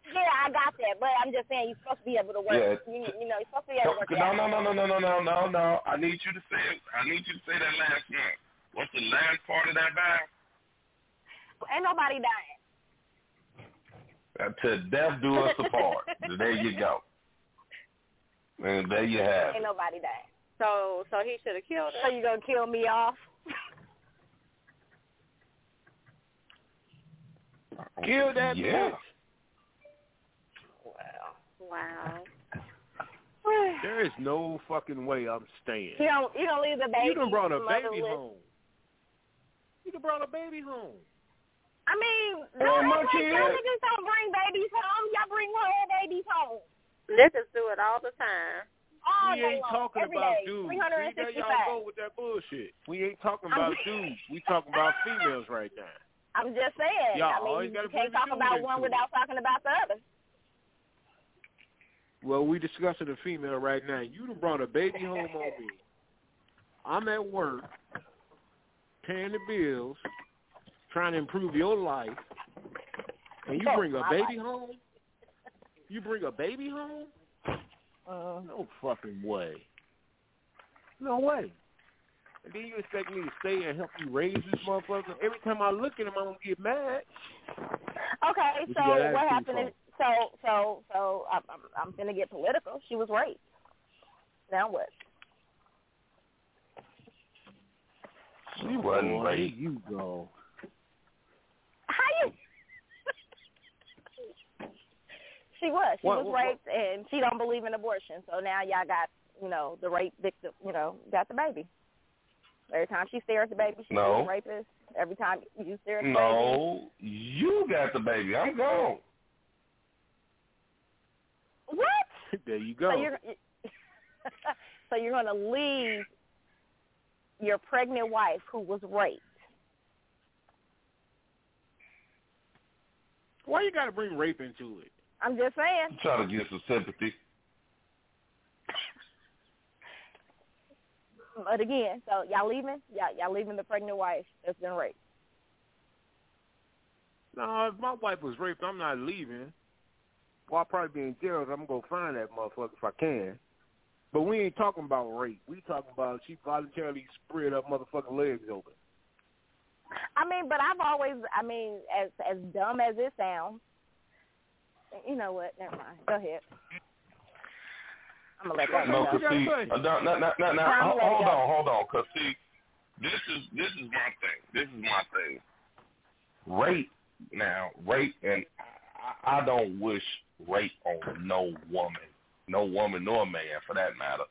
Yeah, I got that, but I'm just saying you're supposed to be able to work. Yeah. You, you know, you're supposed to be able to work. No, no, no, no, no, no, no, no, no. I need you to say. I need you to say that last one. What's the last part of that vow? Ain't nobody dying. To death do us apart. there you go. And there you have Ain't it. nobody dying. So so he should have killed So you gonna kill me off? Kill that Yeah. bitch. Wow. There is no fucking way I'm staying. You don't you don't leave the baby. You done brought a baby home. You done brought a baby home. I mean, Yeah, don't my act like y'all niggas don't bring babies home. Y'all bring whole babies home. Niggas do it all the time. All we day ain't long, talking every about day, dudes. See, 365. there y'all go with that bullshit. We ain't talking about dudes. We talking about females right now. I'm just saying. Y'all I mean, always you gotta can't talk about into one it. without talking about the other. Well, we discussing a female right now. You done brought a baby home on me. I'm at work, paying the bills, trying to improve your life, and you Oh, bring a baby home? You bring a baby home? Uh, No fucking way. No way. And then you expect me to stay and help you raise this motherfucker? Every time I look at him, I'm gonna get mad. Okay, What so what happened is so so so I'm I'm, I'm gonna get political. She was raped. Now what? She wasn't Boy, raped. You go. How you? she was. She What- was what- what- raped, and she don't believe in abortion. So now y'all got you know the rape victim. You know got the baby. Every time she stares at the baby, she's No. a rapist. Every time you stare at the baby, No, you got the baby. I'm gone. what? there you go. So you're so you're going to leave your pregnant wife who was raped. Why you gotta bring rape into it? I'm just saying. I'm trying to get some sympathy. But again, so y'all leaving? Y'all, y'all leaving the pregnant wife that's been raped. No, if my wife was raped, I'm not leaving. Well, I'll probably be in jail. I'm gonna find that motherfucker if I can. But we ain't talking about rape. We talking about she voluntarily spread her motherfucking legs open. I mean, but I've always, I mean, as as dumb as it sounds, you know what? Never mind. Go ahead. I'm gonna let that No, go. cause see, uh, no, no, no, no, no, hold, hold on, hold on, cause see, this is this is my thing. This is my thing. Rape now, rape, and I, I don't wish rape on no woman, no woman nor man for that matter.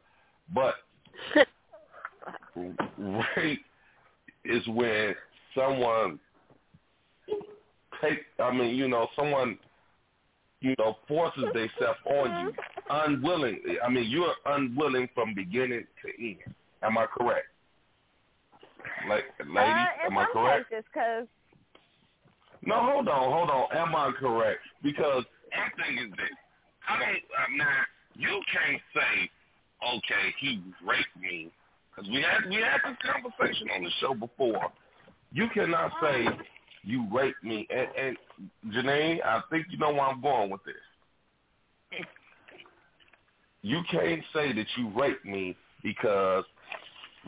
But rape is when someone take, I mean, you know, someone, you know, forces themselves on you unwillingly. I mean, you're unwilling from beginning to end. Am I correct? Like, lady, uh, am I correct? cases, because No, hold on, hold on. Am I correct? Because my thing is this. I don't, uh, now, you can't say, okay, he raped me. Because we had, we had this conversation on the show before. You cannot say you raped me. And, and Janae, I think you know where I'm going with this. You can't say that you raped me because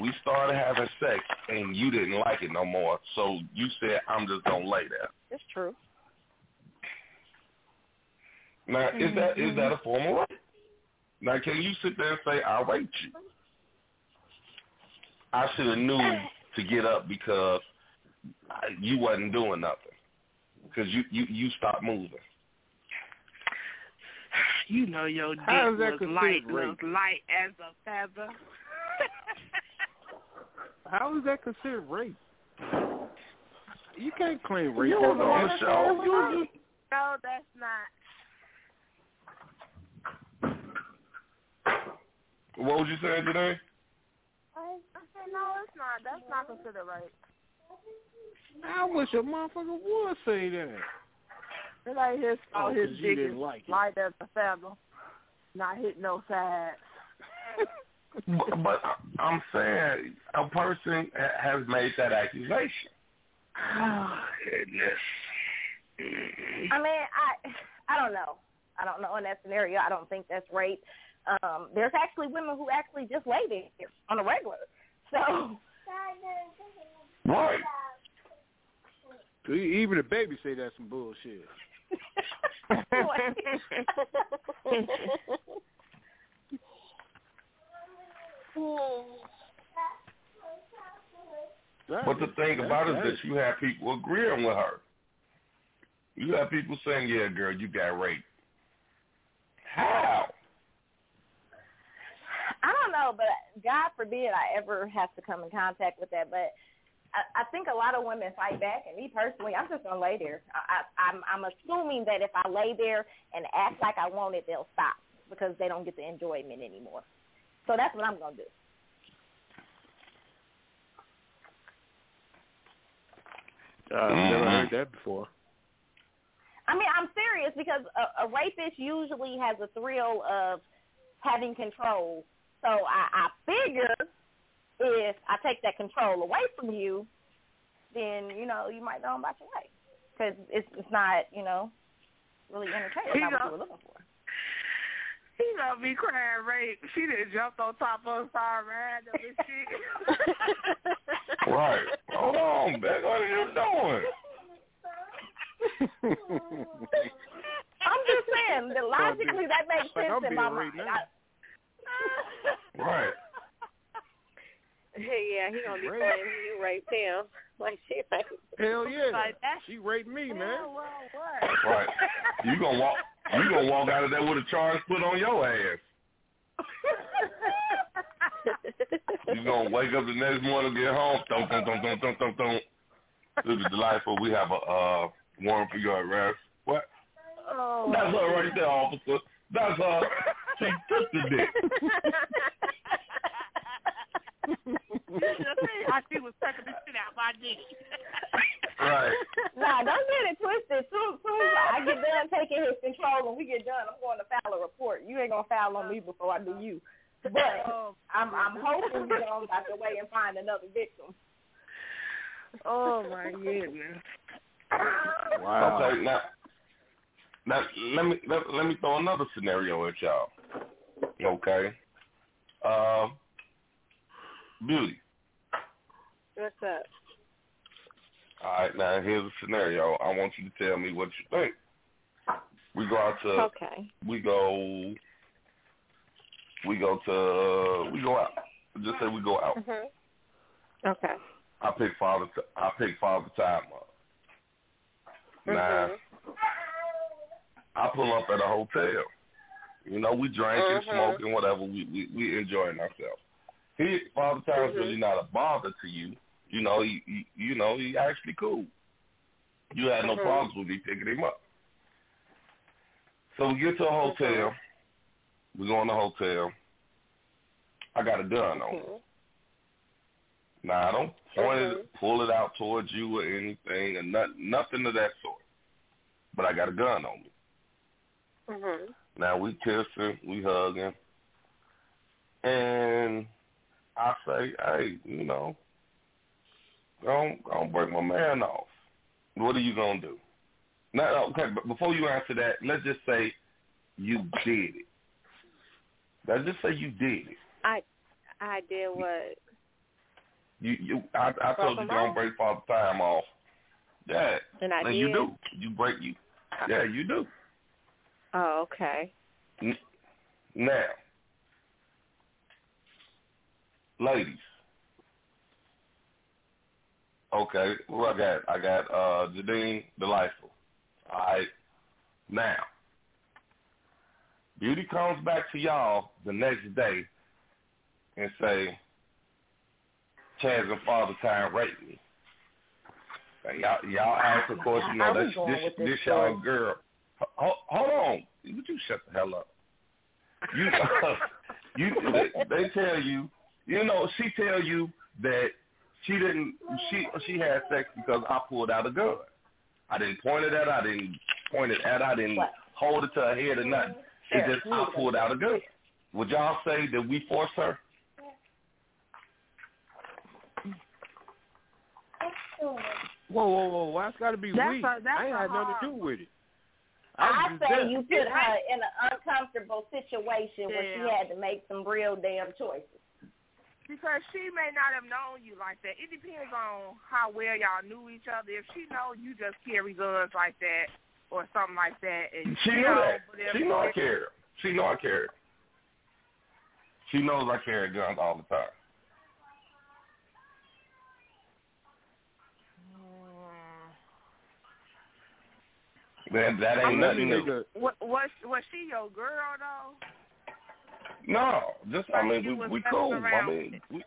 we started having sex and you didn't like it no more. So you said, I'm just going to lay there. it's true. Now, is that is that a mm-hmm. form of rape? Now, can you sit there and say I raped you? I should have knew to get up because you wasn't doing nothing because you you you stopped moving. You know your dick How is that was considered light, rape? was light as a feather. How is that considered rape? You can't claim rape. You was on the show. You was No, that's not. what was you saying today? I said no, it's not. That's not considered rape. I wish a motherfucker would say that. It ain't his Oh, fault. his 'cause you dick is like it. light as a feather. Not hitting no sides. But, but I'm saying a person has made that accusation. Oh, goodness. I mean, I I don't know. I don't know in that scenario. I don't think that's rape. Um, there's actually women who actually just lay there on a regular. So Right. Even the baby say that's some bullshit. But the thing about it is that you have people agreeing with her. You have people saying, "Yeah, girl, you got raped." How? I don't know, but God forbid I ever have to come in contact with that. But I, I think a lot of women fight back, and me personally, I'm just gonna lay there. I, I, I'm I'm assuming that if I lay there and act like I want it, they'll stop because they don't get the enjoyment anymore. So that's what I'm gonna do. I've never Mhm. heard that before. I mean, I'm serious because a, a rapist usually has a thrill of having control. So I, I figure if I take that control away from you, then you know you might go on about your way because it's it's not you know really entertaining. He Not what go- you were looking for. He gonna be crying rape. She done jumped on top of him, started riding him and shit. Right. Hold on, Beck. What are you doing? I'm just saying that logically that makes Like, sense I'm in my mind. I, Right. yeah, he gonna be Rape. claiming you raped him. Like she raped. Hell yeah. Like that. She raped me, man. well, what? Right. You gonna walk? You gonna walk out of there with a charge put on your ass? You gonna wake up the next morning, get home, thump, thump, thump, thump, thump, thump, thump. This is delightful. We have a uh, warrant for your arrest. What? Oh, That's her right there, officer. That's her. She took the dick. You just see she was sucking the shit out my dick. Right. nah, don't get it twisted. Soon, soon as I get done taking his control and we get done, I'm going to file a report. You ain't gonna file on me before I do you. But Oh, I'm I'm hoping we don't out the way and find another victim. oh my goodness. Wow. Okay, now, now let me let, let me throw another scenario at y'all. Okay. Uh, beauty. What's up? All right, now here's a scenario. I want you to tell me what you think. We go out to Okay. we go we go to we go out. Just say we go out. Mhm. Okay. I pick father t- I pick father time up. Now Mhm. I pull up at a hotel. You know, we drinking, Mhm. smoking, whatever. We we we enjoying ourselves. He father time's Mhm. really not a bother to you. You know, he, he you know he actually cool. You had no Mhm. problems with me picking him up. So we get to a hotel. We go in the hotel. I got a gun on. me. Mhm. Now I don't point it, pull it out towards you or anything, or not, nothing of that sort. But I got a gun on me. Mhm. Now we kissing, we hugging, and I say, hey, you know, don't don't break my man off. What are you gonna do? Now, okay, but before you answer that, let's just say you did it. Let's just say you did it. I I did what? You you I, I told you don't break father time off. Yeah. And I you did? do. You break you. Yeah, you do. Oh, okay. Now, ladies. Okay, who I got? I got uh Jadine Delightful. All right. Now, Beauty comes back to y'all the next day and say, Chaz and Father Time raped me. Y'all, y'all ask, of course, you know, this, this, this y'all girl. Hold, hold on. Would you shut the hell up? You, you, they, they tell you, you know, she tell you that she didn't, she, she had sex because I pulled out a gun. I didn't point it at her. I didn't point it at her. I didn't hold it to her head or nothing. It's Sure. just I pulled out a gun. Would y'all say that we forced her? Whoa, whoa, whoa! Why it's got to be That's we? a- that's I ain't had nothing to do with it. I was just say there. you put her in an uncomfortable situation where she had to make some real damn choices. Because she may not have known you like that. It depends on how well y'all knew each other. If she know you just carry guns like that or something like that, and She you knew know, that. She know I carry. She know I carry. She knows I carry guns all the time. Hmm. That that ain't Let me nothing make new. a. Was was she your girl though? No, just I mean we was we cool. I mean, we,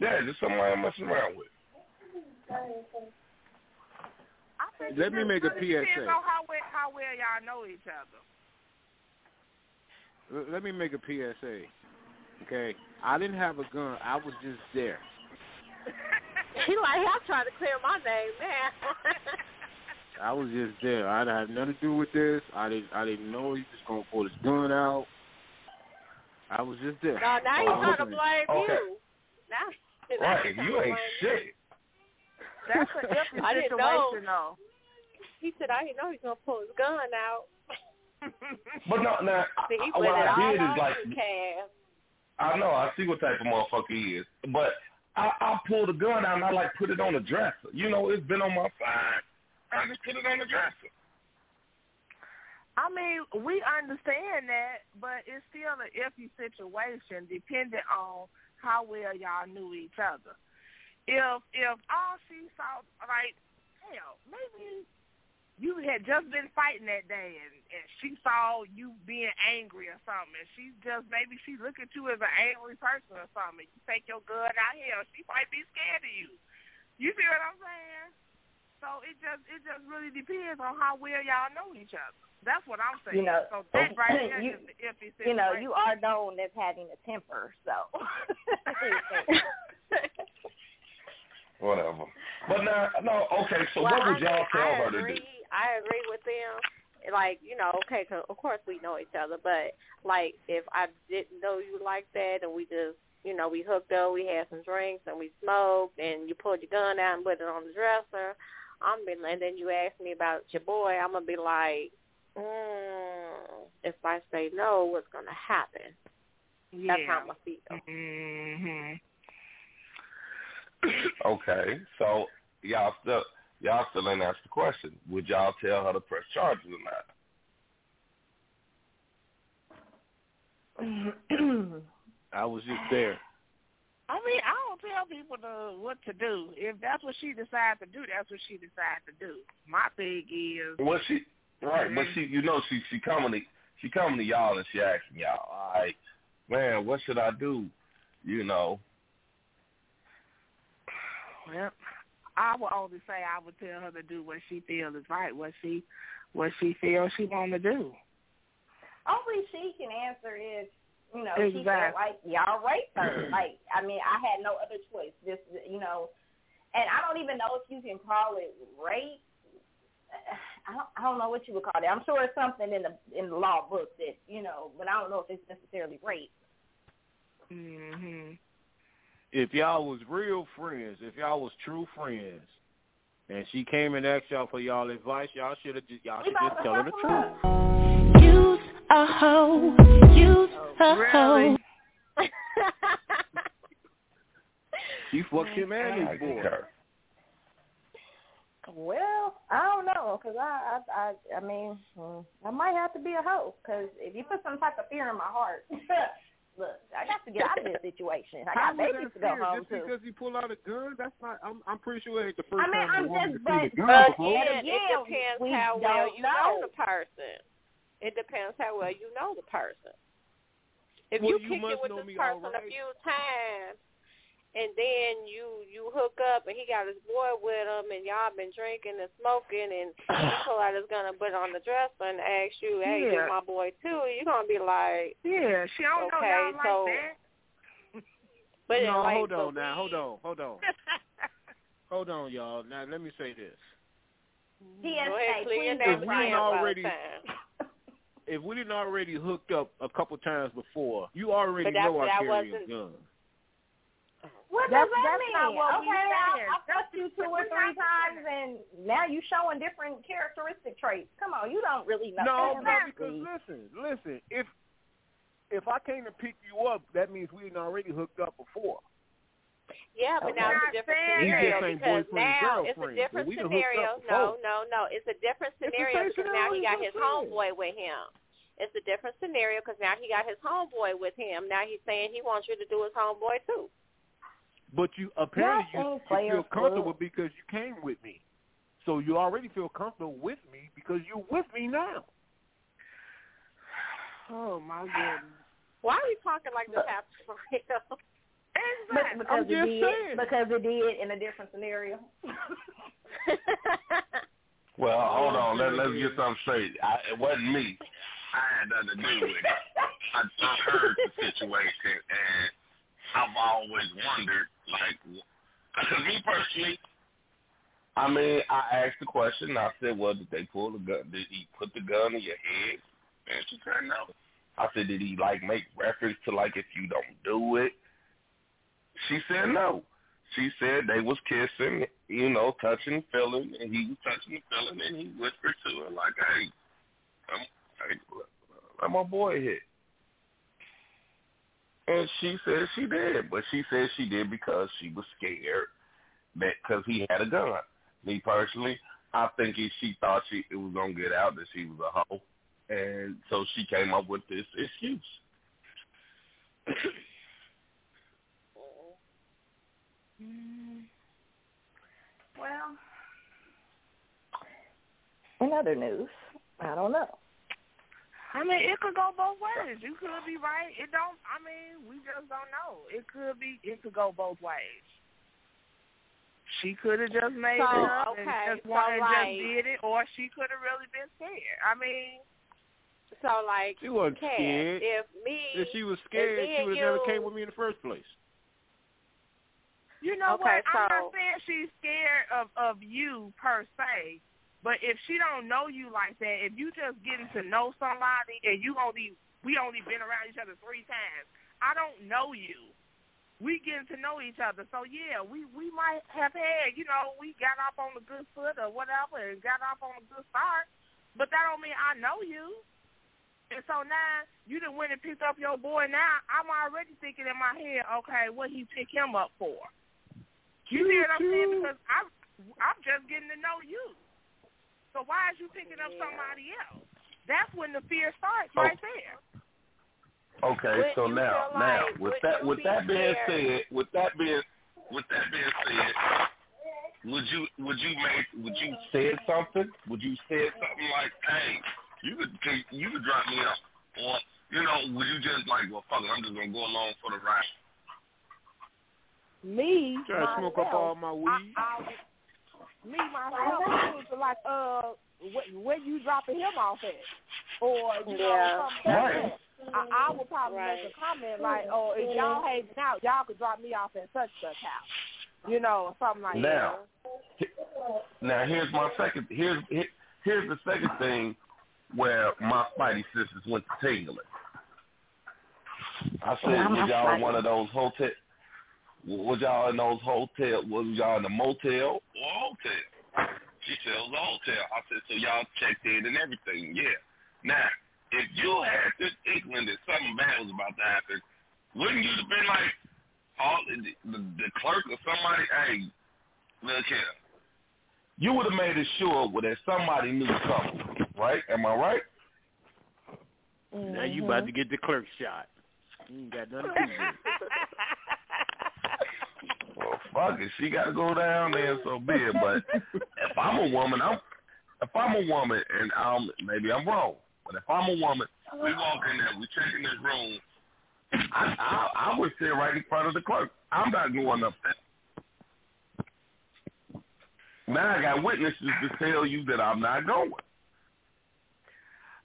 yeah, just somebody I'm messing around with. Let me make a PSA. how well how well y'all know each other. Let- Let me make a PSA. Okay, I didn't have a gun. I was just there. He like, I'm trying to clear my name, man. I was just there. I didn't have nothing to do with this. I didn't. I didn't know he was gonna pull his gun out. I was just there. no, now oh, he's All trying to blame Okay. you. Now, now Right, you ain't blame shit. That's an iffy I didn't know. situation though. He said, I didn't know he's gonna pull his gun out. But no, now See, he I- what I did is like you, I know I see what type of motherfucker he is, but I, I pulled the gun out and I like put it on the dresser. You know, it's been on my side. I just put it on the dresser. I mean, we understand that, but it's still an iffy situation depending on how well y'all knew each other. If if all she saw, like, hell, maybe you had just been fighting that day and, and she saw you being angry or something, and she just maybe she look at you as an angry person or something. You take your gun out here, she might be scared of you. You see what I'm saying? So it just it just really depends on how well y'all know each other. That's what I'm saying. You know, so that right there you- is the iffy situation. You know, you are known as having a temper, so. Whatever. But now, no, okay. So well, what would y'all mean, tell I her to do? I agree with them. Like you know, okay, 'cause of course we know each other, but like if I didn't know you like that, and we just you know we hooked up, we had some drinks, and we smoked, and you pulled your gun out and put it on the dresser. I'm be, and then you ask me about your boy, I'm gonna be like, mm, if I say no, what's gonna happen? Yeah. That's how I'm gonna feel. Mhm. Okay, so y'all still y'all still ain't asked the question. Would y'all tell her to press charges or not? I was just there. I mean, I don't tell people to what to do. If that's what she decides to do, that's what she decides to do. My thing is, Well, she right, but she, you know, she she coming to she coming to y'all and she asking y'all, all right, man, what should I do? You know, well, I would only say I would tell her to do what she feels is right, what she what she feels she want to do. Only she can answer is, you know, she felt like y'all raped her. like, I mean, I had no other choice. This, you know, and I don't even know if you can call it rape. I don't, I don't know what you would call it. I'm sure it's something in the in the law book that you know, but I don't know if it's necessarily rape. Mhm. If y'all was real friends, if y'all was true friends, and she came and asked y'all for y'all advice, y'all should have just y'all should just tell her the truth. Use a hoe. Use a hoe. She fucked him and I his boy. Concur. Well, I don't know, cause I, I, I, I mean, mm, I might have to be a hoe, cause if you put some type of fear in my heart, look, I got to get out of this situation. I got babies to go fair? home Just to. because you pull out a gun, that's not. I'm, I'm pretty sure it ain't the first I mean, time I'm a woman just, has seen a but, gun but before. Again, again, it depends we how well you know. know. the person. It depends how well you know the person. If Well, you you kick it with this me person a few times, and then you you hook up, and he got his boy with him, and y'all been drinking and smoking, and he pull out his gun and put on the dresser and ask you, "Hey, you Yeah. my boy too?" You're gonna be like, Yeah, she don't know Okay, y'all like so- that. "But no, like, hold but on now, hold on, hold on, hold on, y'all. Now let me say this: PSA, Go ahead, clear your please name If we try ain't it. already- if we didn't already hooked up a couple times before, you already But that- know I that carry a wasn't- gun. What That's- does that that's mean? not what okay, I, said. I fucked you two or three times, and now you showing different characteristic traits. Come on, you don't really know. No, bro, Exactly. because listen, listen. If if I came to pick you up, that means we didn't already hooked up before. Yeah, but now Okay. it's a different scenario that. We just because ain't boyfriend and now it's a different but we done hooked scenario. No, no, no. It's a different scenario because now he got his homeboy with him. It's a different scenario because now he got his homeboy with him. Now he's saying he wants you to do his homeboy too. But you apparently Y'all you, ain't you players feel comfortable club. because you came with me. So you already feel comfortable with me because you're with me now. Oh my goodness. Why are we talking like this happens for real? But because I'm it did, saying. because it did in a different scenario. Well, hold on. Let, let's get something straight. I, it wasn't me. I had nothing to do with it. I, I heard the situation, and I've always wondered, like, because me personally, I mean, I asked the question. I said, well, did they pull the gun? Did he put the gun in your head? And she said no. I said, did he, like, make reference to, like, if you don't do it? She said no. She said they was kissing, you know, touching, feeling, and he was touching and feeling, and he whispered to her, like, hey, I'm, hey, let my boy hit. And she said she did, but she said she did because she was scared that because he had a gun. Me personally, I think he, she thought she it was gonna get out that she was a hoe, and so she came up with this excuse. Well, in other news, I don't know. I mean, it could go both ways. You could be right. It don't. I mean, we just don't know. It could be. It could go both ways. She could have just made So, it up okay, and just so, wanted like- just did it, or she could have really been scared. I mean, So like, She wasn't Kat, scared. if me, If she was scared, she would have never came with me in the first place. you know Okay, what? I'm not saying she's scared of of you per se, but if she don't know you like that, if you just getting to know somebody and you only we only been around each other three times, I don't know you. we getting to know each other. So yeah, we we might have had, you know, we got off on a good foot or whatever, and got off on a good start. But that don't mean I know you. And so now you done went and picked up your boy. Now I'm already thinking in my head, okay, what he pick him up for? You hear what I'm saying? Because I'm I'm just getting to know you. So why is you picking up somebody else? That's when the fear starts oh. right there. Okay, Would so now, feel now with that with be that being scared? said, with that being with that being said, would you would you make would you say something? Would you say something like, "Hey, you could you could drop me off," or you know, would you just like, "Well, fuck it, I'm just gonna go along for the ride." Me, Try to smoke up all my weed. I, I, me myself, I was like, uh, wh- where you dropping him off at, or you know Yeah. something like Right. that. I, I would probably make a comment like, oh, if y'all hanging out, y'all could drop me off at such such house, you know, or something like Now, now here's my second. Here's here- here's the second thing where my Spidey sisters went to tingling. I said, was y'all in one of those hotel? Was y'all in those hotel? Was y'all in a motel or a hotel? She said it was a hotel. I said, so y'all checked in and everything. Yeah. Now, if you had this inkling that something bad was about to happen, wouldn't you have been like, all the, the, the clerk or somebody, hey, look here. You would have made it sure that somebody knew something, right? Am I right? Now you about mm-hmm. to get the clerk shot. You ain't got nothing to do with it. Well, fuck it. She got to go down there, so be it. But if I'm a woman, I'm if I'm a woman, and um, maybe I'm wrong, but if I'm a woman, we walk in there, we check in this room. I, I I would sit right in front of the clerk. I'm not going up there. Now I got witnesses to tell you that I'm not going.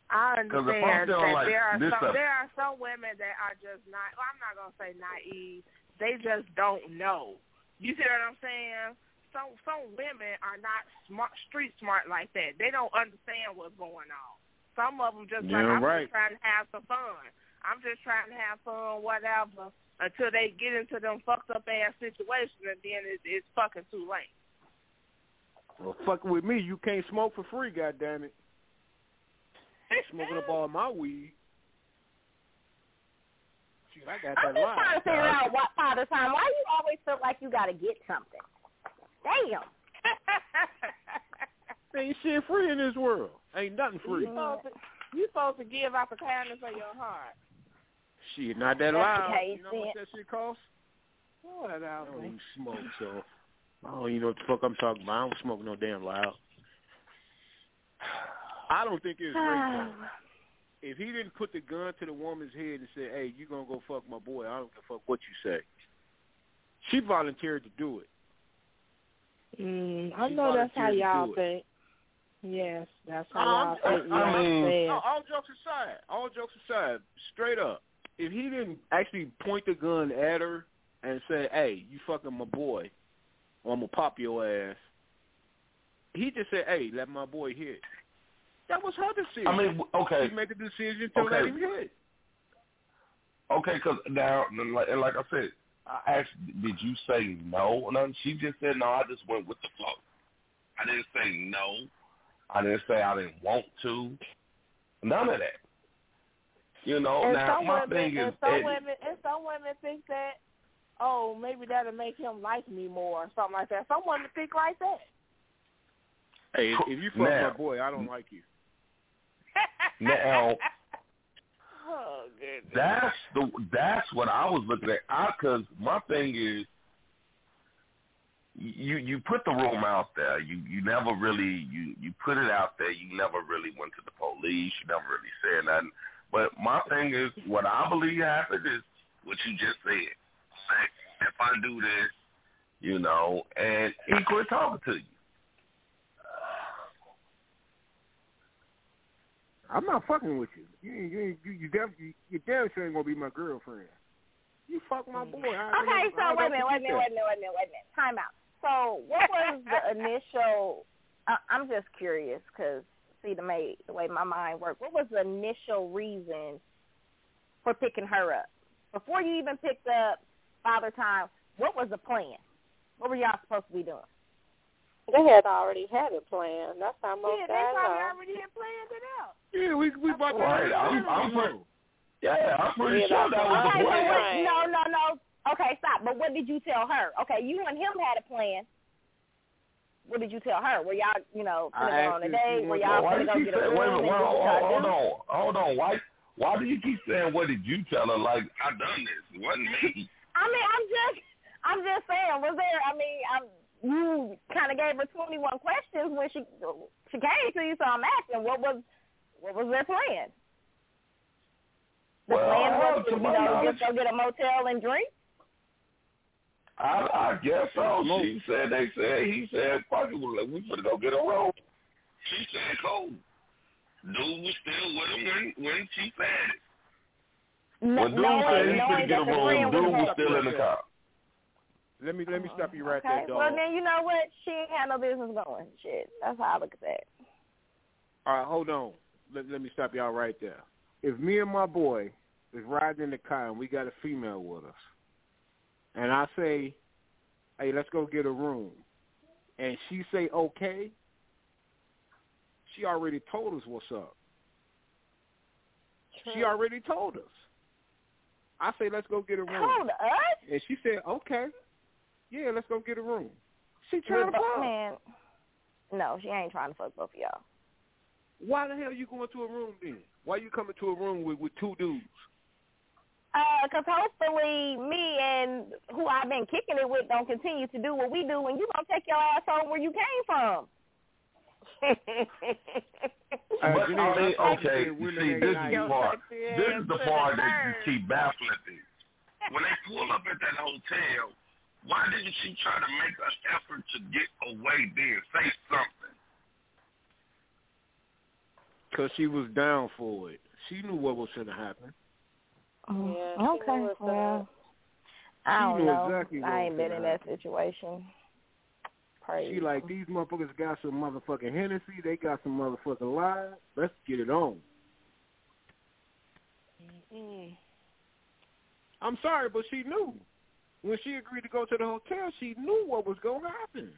I I'm understand that like there are some stuff- there are some women that are just not. Well, I'm not gonna say naive. They just don't know. You see what I'm saying? Some some women are not smart, street smart like that. They don't understand what's going on. Some of them just like I'm right. just trying to have some fun. I'm just trying to have fun, whatever. Until they get into them fucked up ass situations, and then it's, it's fucking too late. Well, fucking with me, you can't smoke for free. God damn it! Smoking up all my weed. Shit, I got I'm that just trying to figure out what Father Time. Why you always feel like you got to get something? Damn. Ain't shit free in this world. Ain't nothing free. You supposed to, you supposed to give out the kindness of your heart. Shit, not that That's loud. You know how much that shit costs? What I don't even smoke, so I don't even know what the fuck I'm talking about. I don't smoke no damn loud. I don't think it's rape though. If he didn't put the gun to the woman's head and say, "Hey, you gonna go fuck my boy," I don't give a fuck what you say. She volunteered to do it. Mm, I She know that's how y'all do it. think. Yes, that's how y'all think. I Yeah, mean, no, all jokes aside, all jokes aside, straight up, if he didn't actually point the gun at her and say, "Hey, you fucking my boy," or I'm gonna pop your ass, he just said, "Hey, let my boy hit." That was her decision. I mean, okay. She made the decision to Okay. let him hit. Okay, because now, and like, and like I said, I asked, did you say no? And she just said, no, I just went with the flow. I didn't say no. I didn't say I didn't want to. None of that. You know, and now my women, thing is, and some women, and some women think that, oh, maybe that'll make him like me more, or something like that. Some women think like that. Hey, if, if you fuck Now- my boy, I don't like you. Now Oh that's the that's what I was looking at. I because my thing is, you you put the room out there. You you never really you you put it out there. You never really went to the police. You never really said nothing. But my thing is, what I believe happened is what you just said. Like, if I do this, you know, and he quit talking to you. I'm not fucking with you. You you you you, def- you, you damn sure ain't gonna be my girlfriend. You fuck my mm. boy. I, Okay, so I wait a minute, wait a minute, wait a minute, wait a minute, wait a minute. Time out. So, what was the initial? I, I'm just curious because see the way the way my mind works. What was the initial reason for picking her up before you even picked up Father Time, what was the plan? What were y'all supposed to be doing? They had already had it planned. That's how most Yeah, they guys probably are. already had planned it out. Yeah, we we bought that. Right, I'm, I'm pretty, yeah, I'm pretty Yeah, sure that's that was Okay, the but plan. what, no, no, no. Okay, stop. But what did you tell her? Okay, you and him had a plan. What did you tell her? Were y'all, you know, I gonna go on a date? her, Were y'all why gonna did go you get say, a wait a room minute, hold, hold, hold on, hold on. Why, why do you keep saying, what did you tell her? Like, I done this. It wasn't me. I mean, I'm just, I'm just saying. Was there? I mean, I'm, you kind of gave her 21 questions when she she came to you, so I'm asking, what was what was their plan? The Well, plan was to to, you know, knowledge- just go get a motel and drink. I, I guess so. She said, they said, he said, fuck it, we finna go get a room. She said, cool. Dude was still with him when, when she said it. No, When dude knowing, said he knowing finna get a that room, dude was was still in the car. Let me let me stop you right Okay, there, well dog. then you know what? She ain't had no business going. Shit, that's how I look at that. All right, hold on. Let, let me stop y'all right there. If me and my boy is riding in the car and we got a female with us, and I say, "Hey, let's go get a room," and she say, "Okay," she already told us what's up. She already told us. I say, "Let's go get a room," Told us? and she said, "Okay, yeah, let's go get a room." She trying to But, fuck. man, no, she ain't trying to fuck both of y'all. Why the hell you going to a room then? Why you coming to a room with with two dudes? Uh, cause hopefully me and who I've been kicking it with don't continue to do what we do, and you gonna take your ass home where you came from. Uh, But Janine, I mean, I okay, said see, this is the part. This is the part that you keep baffling me. When they pull up at that hotel, why didn't she try to make an effort to get away there, Say something. Cause she was down for it. She knew what was going to happen. Oh, yeah, okay, uh, well, I don't know. exactly I ain't been in that situation. Praise. She like these motherfuckers got some motherfucking Hennessy. They got some motherfucking lies. Let's get it on. I'm sorry, but she knew. When she agreed to go to the hotel, she knew what was going to happen.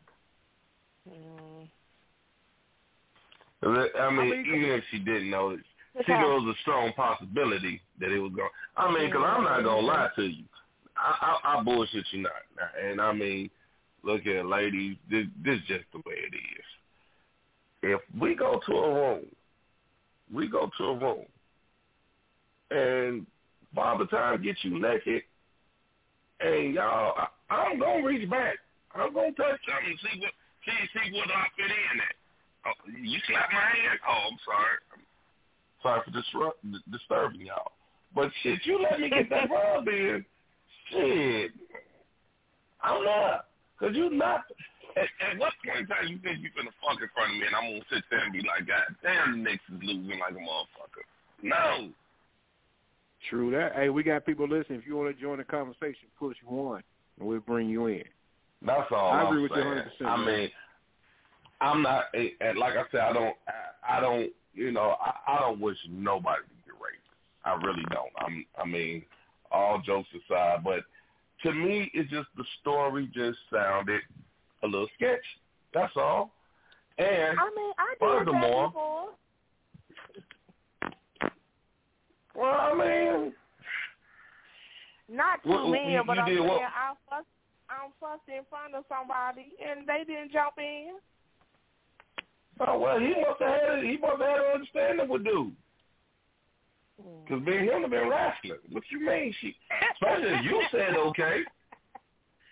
I mean, mean, even if she didn't know it, It's she hard. knows a strong possibility that it was going. I mean, because I'm not gonna lie to you, I, I, I bullshit you not, and I mean, look at ladies, this, this is just the way it is. If we go to a room, we go to a room, and Father Time gets you naked, and y'all, I, I'm gonna reach back. I'm gonna touch something and see what see see what I fit in at. Oh, you slap my hand? Oh, I'm sorry. I'm sorry for disrupt, disturbing y'all. But shit, you let me get that rub in. Shit, I'm not. Cause you not. At, at what point in time you think you finna fuck in front of me and I'm gonna sit there and be like, God damn, the Knicks is losing like a motherfucker. No. True that. Hey, we got people listening. If you want to join the conversation, push one, and we'll bring you in. That's all I I'm agree with you 100%, I mean, I'm not, eh, and like I said, I don't, I, I don't, you know, I, I don't wish nobody to get raped. I really don't. I'm, I mean, all jokes aside, but to me, it's just the story just sounded a little sketchy. That's all. And I mean, I did furthermore, that before. Well, I mean, Not too Well, many, you- but you I'm saying what? I fussed, I'm fussed in front of somebody and they didn't jump in. oh well, he must have had, he must have had an understanding with dude. Hmm. Because me and him have been wrestling. What you mean? She, especially if you said okay.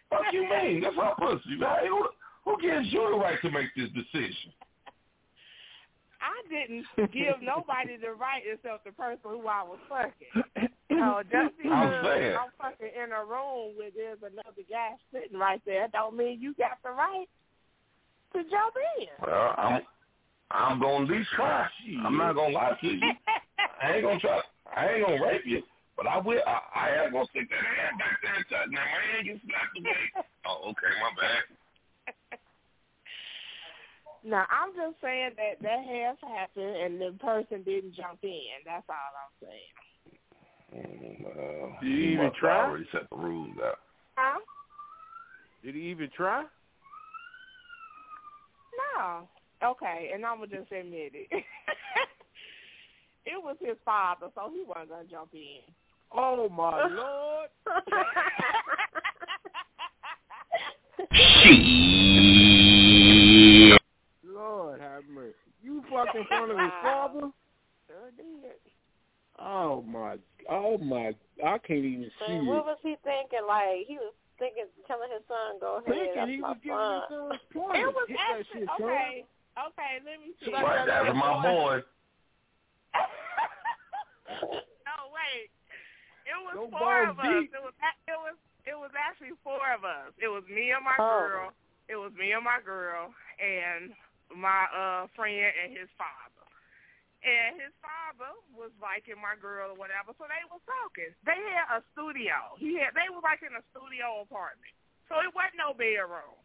What you mean? That's her pussy. Who gives you the right to make this decision? Didn't give nobody the right except the person who I was fucking. So just because I'm. I'm fucking in a room where there's another guy sitting right there, don't mean you got the right to jump in. Well, I'm I'm gonna at least try. I'm not gonna lie to you. I ain't gonna try. I ain't gonna rape you, but I will. I, I am gonna stick that hand back there and touch. Now my hand gets slapped away. Oh, okay, my bad. Now I'm just saying that that has happened and the person didn't jump in. That's all I'm saying. Mm, uh, Did you he even must have try? Already set the rules out. Huh? Did he even try? No. Okay, and I'm gonna just admit it. it was his father, so he wasn't gonna jump in. Oh my lord! Lord have mercy. You fucking front of his father? Sure did. Oh my! Oh my! I can't even see And it. what was he thinking? Like he was thinking, telling his son, "Go ahead, Thinking that's he my was giving son." his son points. It was Hit actually shit, son. okay. Okay, let me see. Right, that's my boy. no, wait. It was Go four balls of us. deep. It was it was it was actually four of us. It was me and my Oh. girl. It was me and my girl and my uh friend and his father. And his father was liking my girl or whatever, so they was talking. They had a studio. He had they was like in a studio apartment. So it wasn't no bedroom.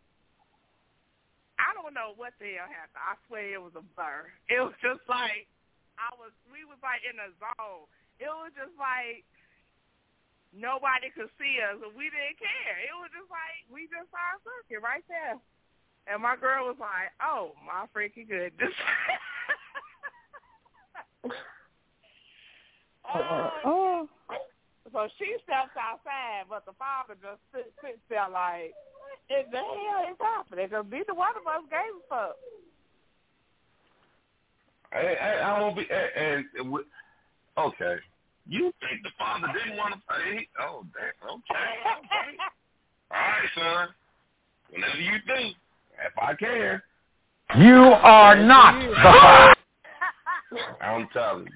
I don't know what the hell happened. I swear it was a blur. It was just like I was we was like in a zone. It was just like nobody could see us and we didn't care. It was just like we just saw a circuit right there. And my girl was like, Oh my freaking goodness Oh. So she steps outside, but the father just sits, sits there like, what the hell is happening? Because neither one of us gave a fuck. I, I, I won't be. And, and okay, you think the father didn't want to pay? Oh, damn. Okay, okay. All right, son. Whenever you do, if I can, You are not the father. I'm telling you.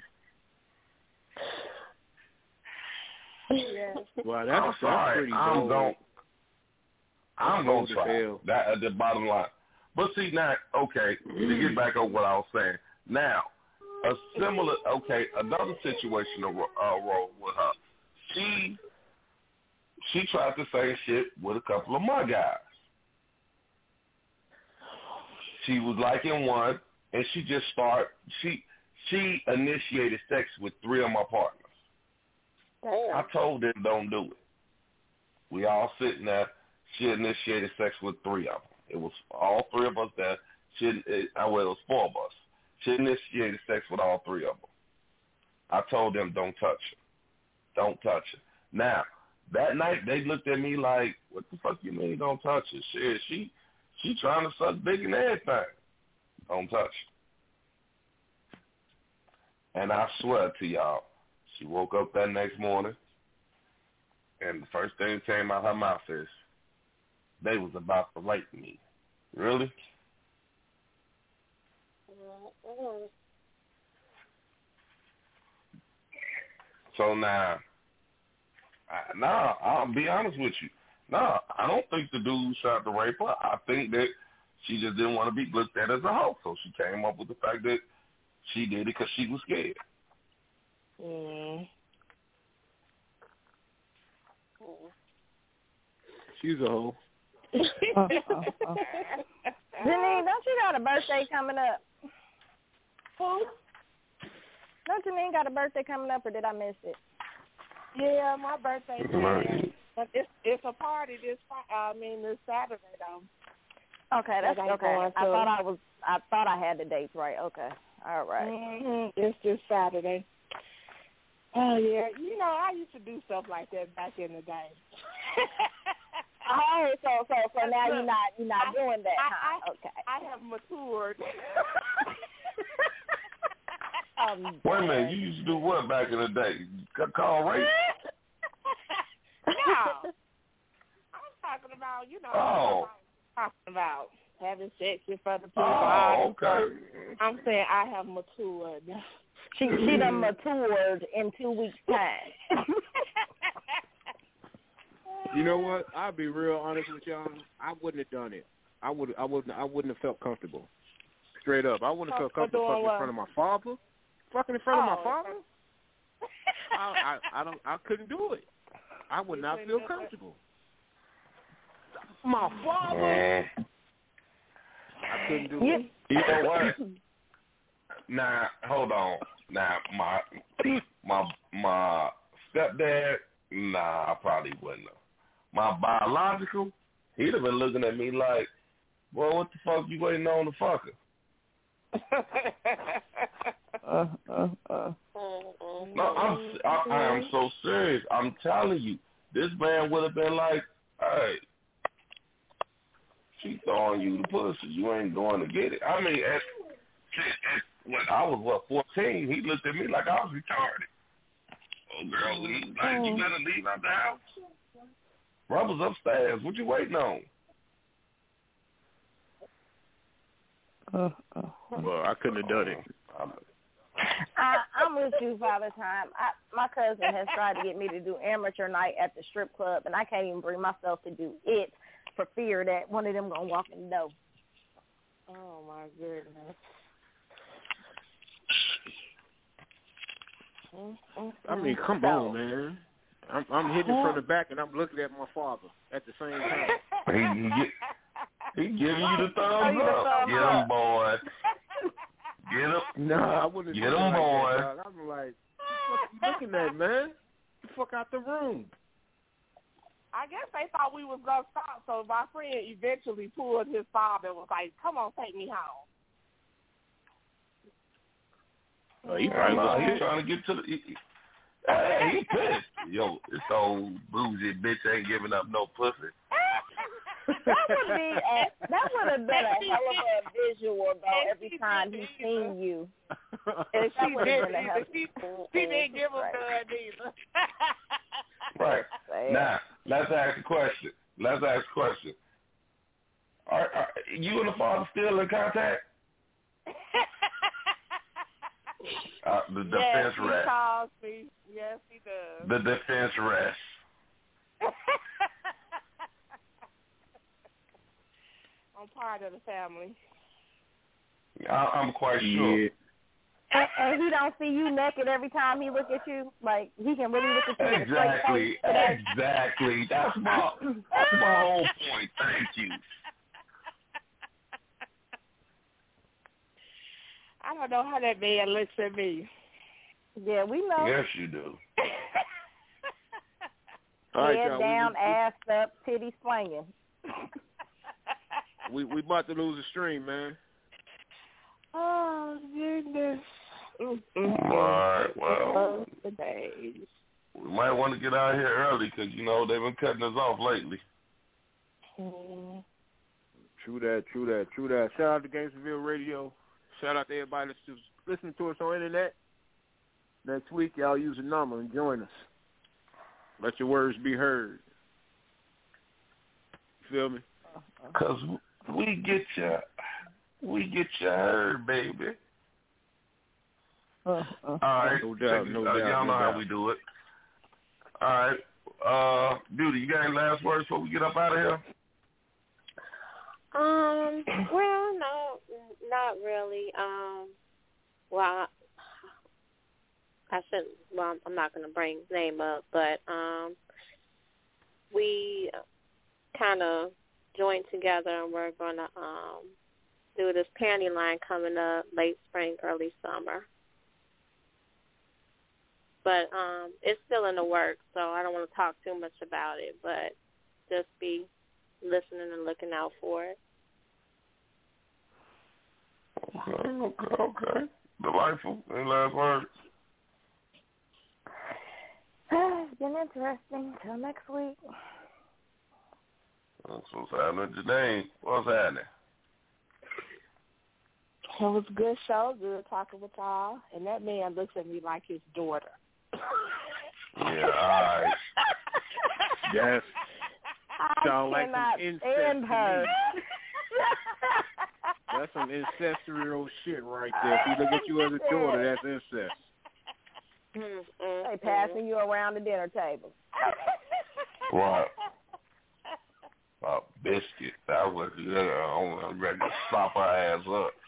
Well, I'm that's, that's sorry. pretty I'm bold. going. I'm gonna try. That at the bottom line. But see now, okay, to get back on what I was saying. Now, a similar, okay, another situation uh, role with her. She she tried the same shit with a couple of my guys. She was liking one, and she just start She she initiated sex with three of my partners. I told them don't do it. We all sitting there. She initiated sex with three of them. It was all three of us there. She, it, well, it was four of us. She initiated sex with all three of them. I told them don't touch her. Don't touch her. Now, that night they looked at me like, what the fuck you mean don't touch her? Shit, she, she trying to suck dick and everything. Don't touch. And I swear to y'all, she woke up that next morning, and the first thing that came out her mouth is, they was about to rape me. Really? Mm-hmm. So now, I, nah, I'll be honest with you. Nah, I don't think the dude tried to rape her. I think that she just didn't want to be looked at as a hoe, so she came up with the fact that she did it because she was scared. Mm. She's a hoe. Janine, don't you got a birthday coming up? Who? Don't Janine got a birthday coming up, or did I miss it? Yeah, my birthday. Right. But it's it's a party this Fri- I mean this Saturday though. Okay, that's That okay. I thought I was. I thought I had the dates right. Okay, all right. hmm It's this Saturday. Oh yeah, you know I used to do stuff like that back in the day. Oh, so so so now you're not you're not I- doing that, I- huh? I- okay. I have matured. Um, Wait a minute, you used to do what back in the day? C- Call rape? No, I'm talking about you know. Oh. I'm talking about having sex in front of people. Oh, okay. I'm saying I have matured. She she done matured in two weeks time. You know what? I'll be real honest with y'all. I wouldn't have done it. I would. I wouldn't. I wouldn't have felt comfortable. Straight up, I wouldn't have felt comfortable doing fucking in front of my father. Fucking in front of Oh, my father. I, I I don't. I couldn't do it. I would not feel comfortable. My father. Man, I couldn't do it. you know what? Now, hold on. Now, my my my stepdad, nah, I probably wouldn't have. my biological, he'd have been looking at me like, "Boy, what the fuck you waiting on the fucker?" uh, uh, uh. No, I'm I, I am so serious. I'm telling you, this man would have been like, "Hey, she throwing you the pussy. You ain't going to get it." I mean, at, at when I was what fourteen, he looked at me like I was retarded. Oh, girl, leave. Like, you better leave out the house. Brother's upstairs. What you waiting on? Uh, uh, well, I couldn't have done it. I, I'm with you, Father Time. I, my cousin has tried to get me to do amateur night at the strip club, and I can't even bring myself to do it for fear that one of them gonna walk in the door. Oh my goodness. I mean, come on, man. I'm, I'm hitting from the back, and I'm looking at my father at the same time. He, he, he giving you the thumbs up. Get him, boy. Get him. No, I wouldn't. Get him, like boy. That. I'm like, what are you looking at, man? Get the fuck out the room. I guess they thought we was gonna stop, so my friend eventually pulled his father and was like, "Come on, take me home." Uh, he probably was he's pissed. trying to get to the. He, he, uh, he pissed. Yo, this old bougie bitch ain't giving up no pussy. that would be a, that would have been a hell of a visual though. Every time he seen you, And she didn't been a hell either. She, she didn't give him none either. Right. Now, let's ask a question. Let's ask a question. Are, are you and the father still in contact? Uh, the yes, defense he rest. calls me. Yes, he does. The defense rest. I'm part of the family. I, I'm quite sure. and, and he don't see you naked every time he look at you. Like he can really look at you with a straight Exactly. Exactly. That's my that's my whole point. Thank you. I don't know how that man looks at me. Yeah, we know. Yes, you do. All right, Head y'all, down, we, ass up, titty swinging. we, we we about to lose the stream, man. Oh goodness. Mm-hmm. All right. Well, the days. we might want to get out of here early because you know they've been cutting us off lately. Mm. True that, true that, true that. Shout out to Gainesville Radio. Shout out to everybody that's listening to us on the internet. Next week, y'all use a number and join us. Let your words be heard. You feel me? Cause we get you, we get you heard, baby. Uh, All right, No doubt, no out. doubt, Y'all no know how doubt. we do it. All right, uh, Beauty, you got any last words before we get up out of here? Um, well, no, not really. Um, well, I shouldn't. Well, I'm not going to bring his name up, but um, we kind of joined together, and we're going to um do this panty line coming up late spring, early summer. But um, it's still in the works, so I don't want to talk too much about it. But just be listening and looking out for it. Okay, okay, okay. Delightful. Any last words? it's been interesting. Till next week. That's what's happening today. What's happening? It was a good show, good talking with y'all. And that man looks at me like his daughter. Yeah, all right. Yes. I Sound like some cannot incest stand her. That's some ancestral shit right there. If you look at you as a daughter, that's incest. Mm-hmm. They passing you around the dinner table. What? A biscuit. That was, yeah, I'm ready to slap her ass up.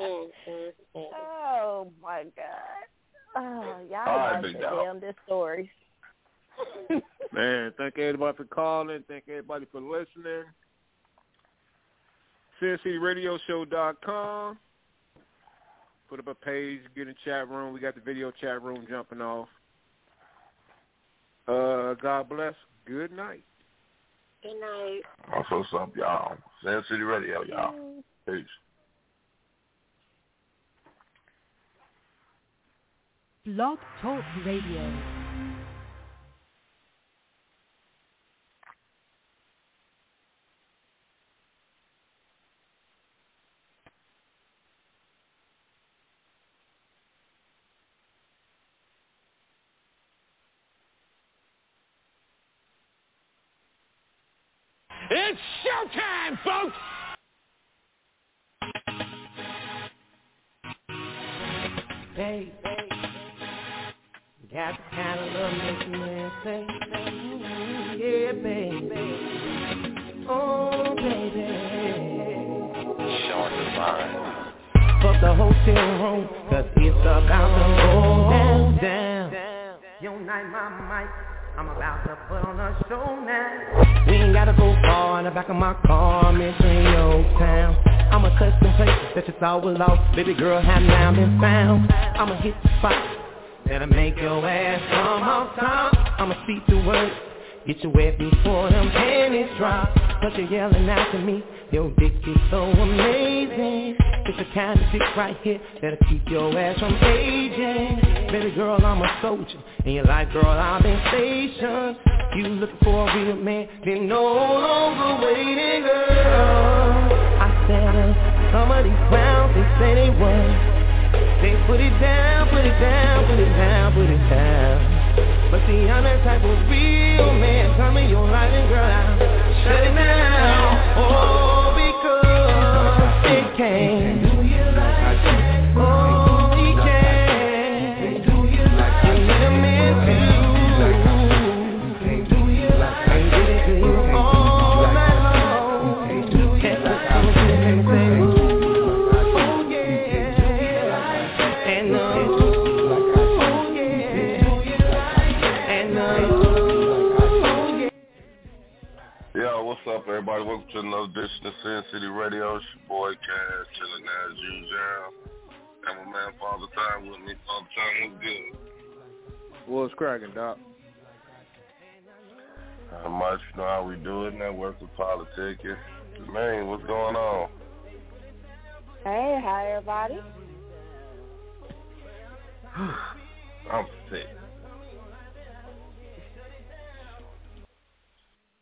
Mm-hmm. Oh my god. Oh, y'all All right, got big the dog. damnedest stories. Man, thank everybody for calling. Thank everybody for listening. SinCityRadioShow.com. Put up a page, get in chat room. We got the video chat room jumping off. Uh, God bless. Good night. Good night. Also, what's up, y'all? Sin City Radio, y'all. Peace. Blog Talk Radio. It's showtime, folks! Hey, got the kind of love makes a man say, yeah, baby. Oh, baby. Short divine. Fuck the hotel room, cause it's about to go down, down. Yo, night, my mic. I'm about to put on a show now. We ain't gotta go far in the back of my car, I'm entering your town. I'm a custom place that you thought was lost. Baby girl have now been found. I'ma hit the spot that'll make your ass come off top. I'ma speak the words, get you wet before them panties drop. Cause you're yelling out to me, your dick is so amazing. It's the kind of dick right here that'll keep your ass from aging. Baby girl, I'm a soldier, and you're like, girl, I've been stationed. You looking for a real man, then no longer waiting, girl. I said, uh, some of these clowns, they say they want. They put it down, put it down, put it down, put it down. But see, I'm that type of real man. Tell me your life and girl, I'll shut it down. Oh, because it can. Everybody? Welcome to another edition of Sin City Radio. It's your boy Cash, chilling as usual. And my man Father Time with me. Father Time was good. What's cracking, Doc? How much you know how we do it, network with politics. Man, what's going on? Hey, hi everybody. I'm sick.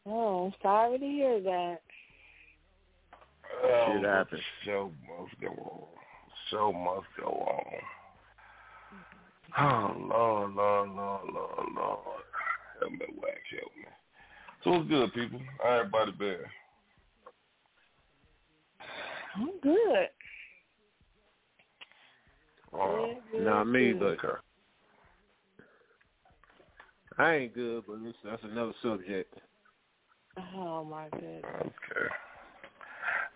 Oh, sorry to hear that. Oh, Shit happens. Show must go on. Show must go on. Mm-hmm. Oh Lord, Lord, Lord, Lord, Lord. Help me, wax, help me. So what's good, people? How everybody been? I'm good. Oh, Good, Not me, good. but I ain't good, but this, that's another subject. Oh my goodness. okay.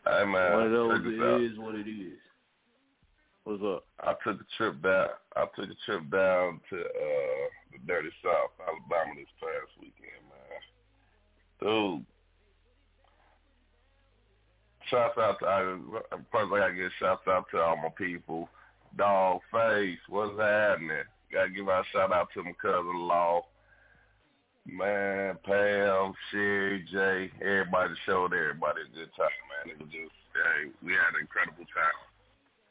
Hey man, One of those check this it out. is what it is. What's up? I took a trip down. I took a trip down to uh the dirty South, Alabama, this past weekend, man. Dude, shouts out to I, first I gotta give shouts out to all my people. Dog Face, what's happening? Gotta give out a shout out to my cousin-in-law. Man, Pam, Sherry, Jay, everybody showed everybody a good time, man. It was just, hey, we had an incredible time.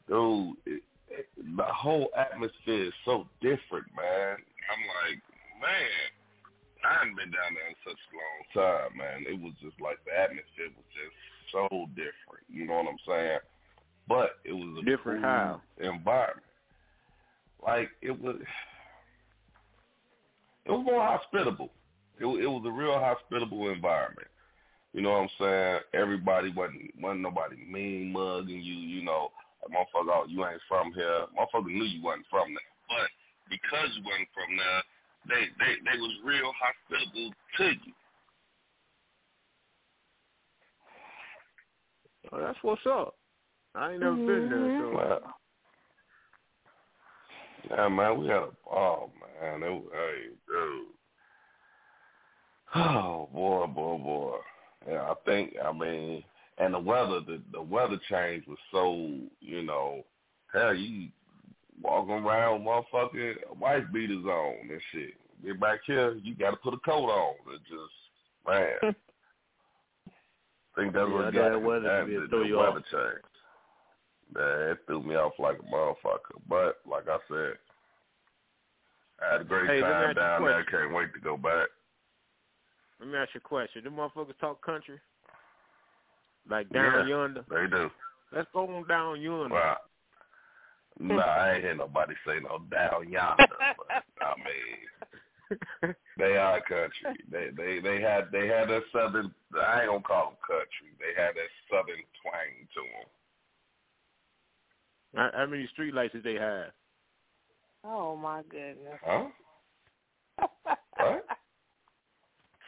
Dude, it, it, the whole atmosphere is so different, man. I'm like, man, I hadn't been down there in such a long time, man. It was just like the atmosphere was just so different. You know what I'm saying? But it was a Different cool how? environment. Like it was, it was more hospitable. It, it was a real hospitable environment. You know what I'm saying? Everybody wasn't wasn't nobody mean mugging you. You know, like, motherfucker, oh, you ain't from here. Motherfucker knew you wasn't from there, but because you wasn't from there, they they they was real hospitable to you. Oh, that's what's up. I ain't never been there, so mm-hmm. Well, yeah, man, we had a ball, man. It was, hey, dude. Oh boy, boy, boy. Yeah, I think I mean, and the weather, the the weather change was so, you know, hell, you walking around, motherfucking wife beaters on and shit. get back here, you got to put a coat on. It just man. I think that's Yeah, what that got weather that, be- the, throw the you weather off. change. Man, it threw me off like a motherfucker. But like I said, I had a great Hey, time ask you a down there. question. Can't wait to go back. Let me ask you a question. Do motherfuckers talk country? Like down Yeah, yonder? They do. Let's go on down yonder. Well, no, I ain't hear nobody say no down yonder. but, I mean, they are country. They they they had they had that southern. I ain't gonna call them country. They had that southern twang to them. How, how many street lights did they have? Oh my goodness. Huh? What?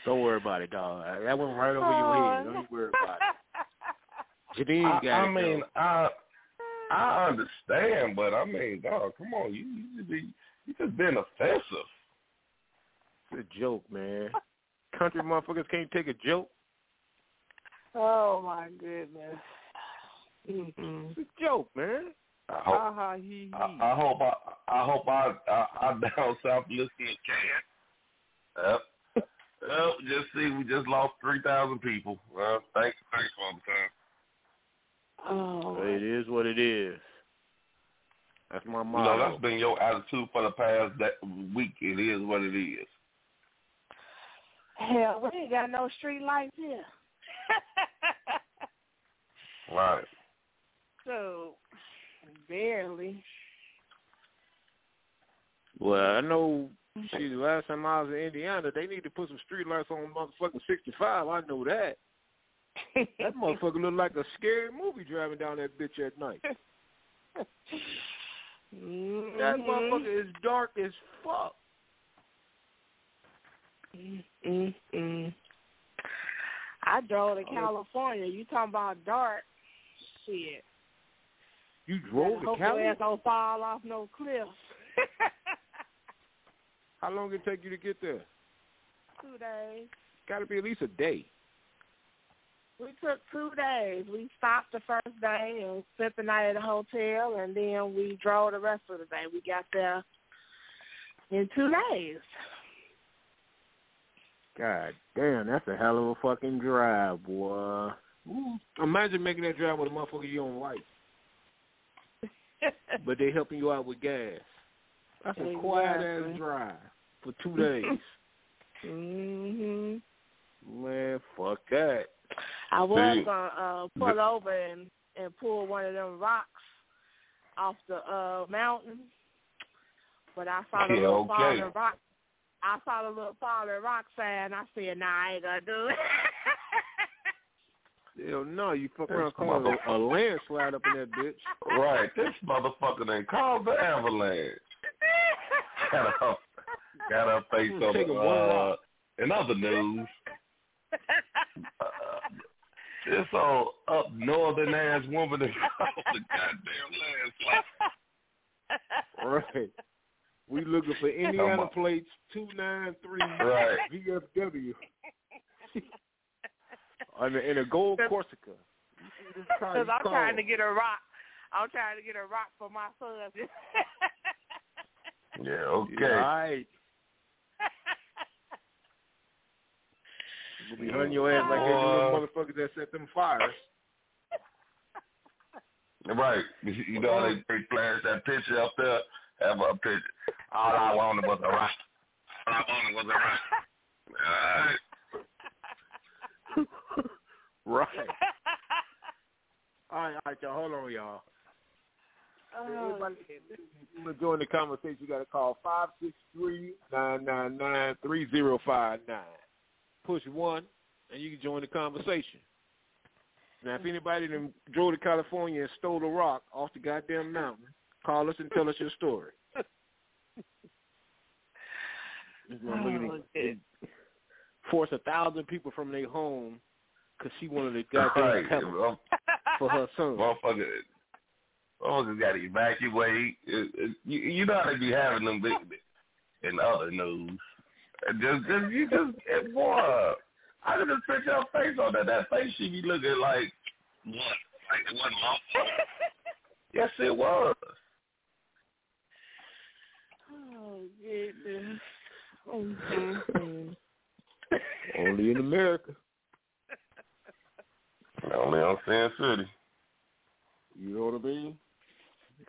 Don't worry about it, dog. That went right over your head. Don't you worry about it. Janine I, got I it. mean, though. I I understand, but I mean, dog, come on, you you just be you just being offensive. it's a joke, man. Country motherfuckers can't take a joke. Oh my goodness. Mm-mm. It's a joke, man. I hope Ha ha he he. I, I hope I I hope I I, I down south listening can. Yep. Well, just see, we just lost three thousand people. Well, thanks, thanks for the time. Oh. It is what it is. That's my You motto. know, that's been your attitude for the past that week. It is what it is. Hell, we ain't got no street lights here. Right. so barely. Well, I know. See, the last time I was in Indiana, they need to put some street lights on motherfucking 65. I know that. That motherfucker look like a scary movie driving down that bitch at night. That Mhm. motherfucker is dark as fuck. Mm-mm. I drove to California. You talking about dark? Shit. You drove to Hope your Cali? ass don't fall off no cliffs. How long did it take you to get there? Two days. Got to be at least a day. We took two days. We stopped the first day and spent the night at a hotel, and then we drove the rest of the day. We got there in two days. God damn, that's a hell of a fucking drive, boy. Ooh. Imagine making that drive with a motherfucker you don't like, but they helping you out with gas. That's a quiet ass Exactly. drive for two days. mhm. Man, fuck that. I was See, gonna uh, pull over and and pull one of them rocks off the uh mountain, but I saw the Yeah, little okay. falling rock. I saw the little falling rock sign. I said, "Nah, I ain't gonna do it." Hell no, you fuck This around calling mother- a, a landslide up in that bitch. Right. This motherfucker done called the avalanche. got her, face on take it one uh, in other news. Uh, this old up northern ass woman that called the goddamn landslide. Right. We looking for Indiana plates two nine three Right. VFW. On the, in a gold Corsica. You see this car? Because I'm call. trying to get a rock. I'm trying to get a rock for my son. Yeah, okay. Yeah, all right. We'll be hunting your ass like that little uh, motherfuckers that set them fires. Right. You you know they, they flash that picture up there? Have a picture. All I wanted was a rock. All I wanted was a rock. All right. Right. All right, all right, y'all. Hold on, y'all. Oh, to join the conversation, you got to call five six three nine nine nine three zero five nine. Push 1, and you can join the conversation. Now, if mm. anybody done drove to California and stole a rock off the goddamn mountain, call us and tell us your story. This motherfucker oh, force a thousand people from their home because she wanted a goddamn Right. pebble for her son. Motherfucker, motherfuckers got to evacuate. It, it, you, you know how they be having them big in other news. And Just, just you just it, boy. I could just picture her face on that. That face she be looking like what? Like it wasn't my fault. yes, it was. oh goodness. Mm-hmm. Only in America. Only on Sin City. You know what I mean?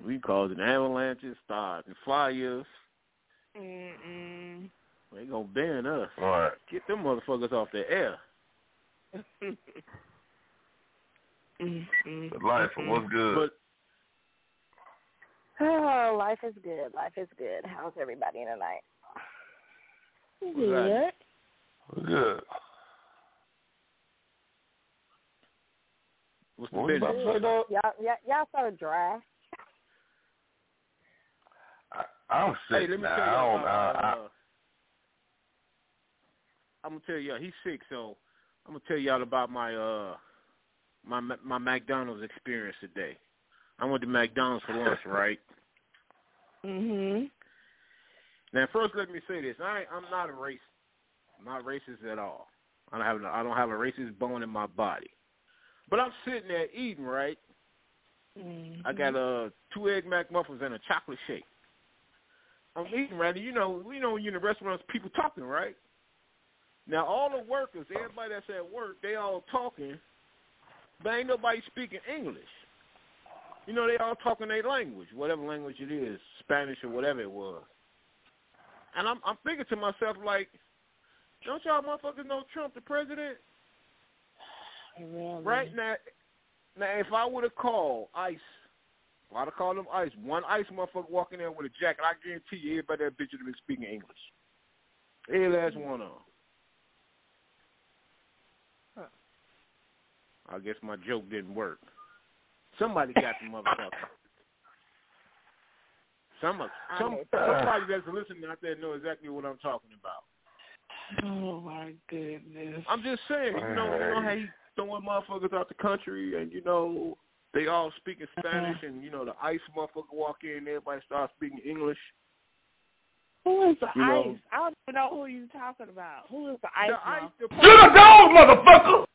We causing avalanches, stars, and fires. Mm-mm. They gonna ban us. All right. Get them motherfuckers off the air. But life, what's good? But Oh, life is good. Life is good. How's everybody tonight? Good. What's good. what's the What you business? say. Y'all, y'all, y'all so dry. I, I'm Hey, sick let me now. tell I y'all. don't. Uh, I, I, I'm gonna tell y'all he's sick, so I'm gonna tell y'all about my uh my my McDonald's experience today. I went to McDonald's for lunch, right? Mhm. Now, first, let me say this: I I'm not a racist. I'm not racist at all. I don't have no, I don't have a racist bone in my body. But I'm sitting there eating, right? Mm-hmm. I got uh two egg McMuffins and a chocolate shake. I'm eating, right? And you know, you know, when you're in the restaurants, people talking, right? Now, all the workers, everybody that's at work, they all talking, but ain't nobody speaking English. You know, they all talking their language, whatever language it is, Spanish or whatever it was. And I'm I'm thinking to myself like, don't y'all motherfuckers know Trump the president? Really? Right now, now if I would have called ICE, if I'd have called them ICE, one ICE motherfucker walking there with a jacket, I guarantee you everybody that bitch would have been speaking English. Every last mm. one of them. I guess my joke didn't work. Somebody got the motherfucker. Some, some, somebody that's listening out there know exactly what I'm talking about. Oh my goodness. I'm just saying, you know, you know how he throwing motherfuckers out the country, and you know they all speaking uh-huh. Spanish, and you know the ICE motherfucker walk in, and everybody starts speaking English. Who is the You know- ice? I don't even know who you're talking about. Who is the ice? The ICE, the, You're the dog, motherfucker!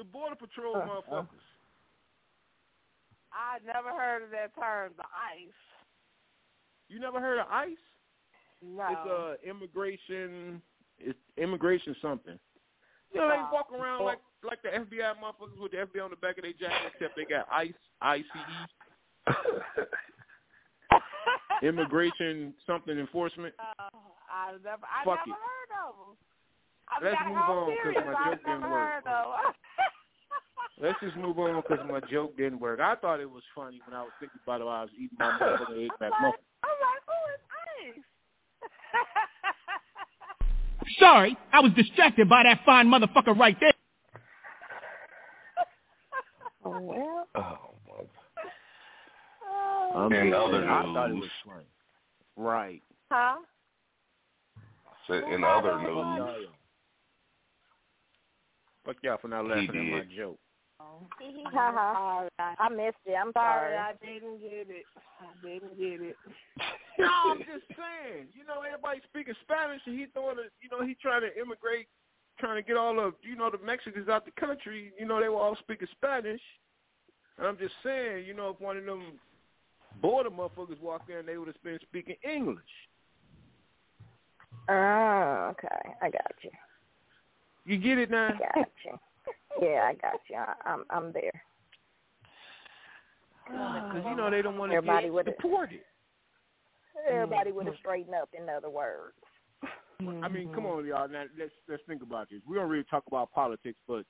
The border patrol motherfuckers. I never heard of that term, the ice. You never heard of ICE? No. It's uh immigration. It's immigration something. You know they walk around like like the FBI motherfuckers with the FBI on the back of their jacket, except they got ICE, ICE, immigration something enforcement. Uh, I never, I Fuck never it. heard of them. I Let's gotta move go on, 'cause serious. my I've joke didn't work. heard of 'em. Let's just move on because my joke didn't work. I thought it was funny when I was thinking about it while I was eating my motherfucking egg I'm McMuffin. like, I'm like, who is ice? Sorry, I was distracted by that fine motherfucker right there. Oh well. oh, Oh, I'm In other saying, I thought it news. was funny. Right. Huh? so in other news. Fuck y'all for not laughing at my joke. Uh-huh. Ha ha. I missed it. I'm Sorry, sorry. I didn't get it. I didn't get it. No, I'm just saying. You know, everybody speaking Spanish, and he throwing a, you know, he trying to immigrate, trying to get all of, you know, the Mexicans out the country. You know, they were all speaking Spanish. And I'm just saying, you know, if one of them border motherfuckers walked in, they would have been speaking English. Oh, okay. I got you. You get it now? I got you. Yeah, I got you. I, I'm I'm there. Because you oh. know they don't want to Everybody get deported. Everybody would have mm-hmm. straightened up. In other words. Mm-hmm. I mean, come on, y'all. Now let's let's think about this. We don't really talk about politics, but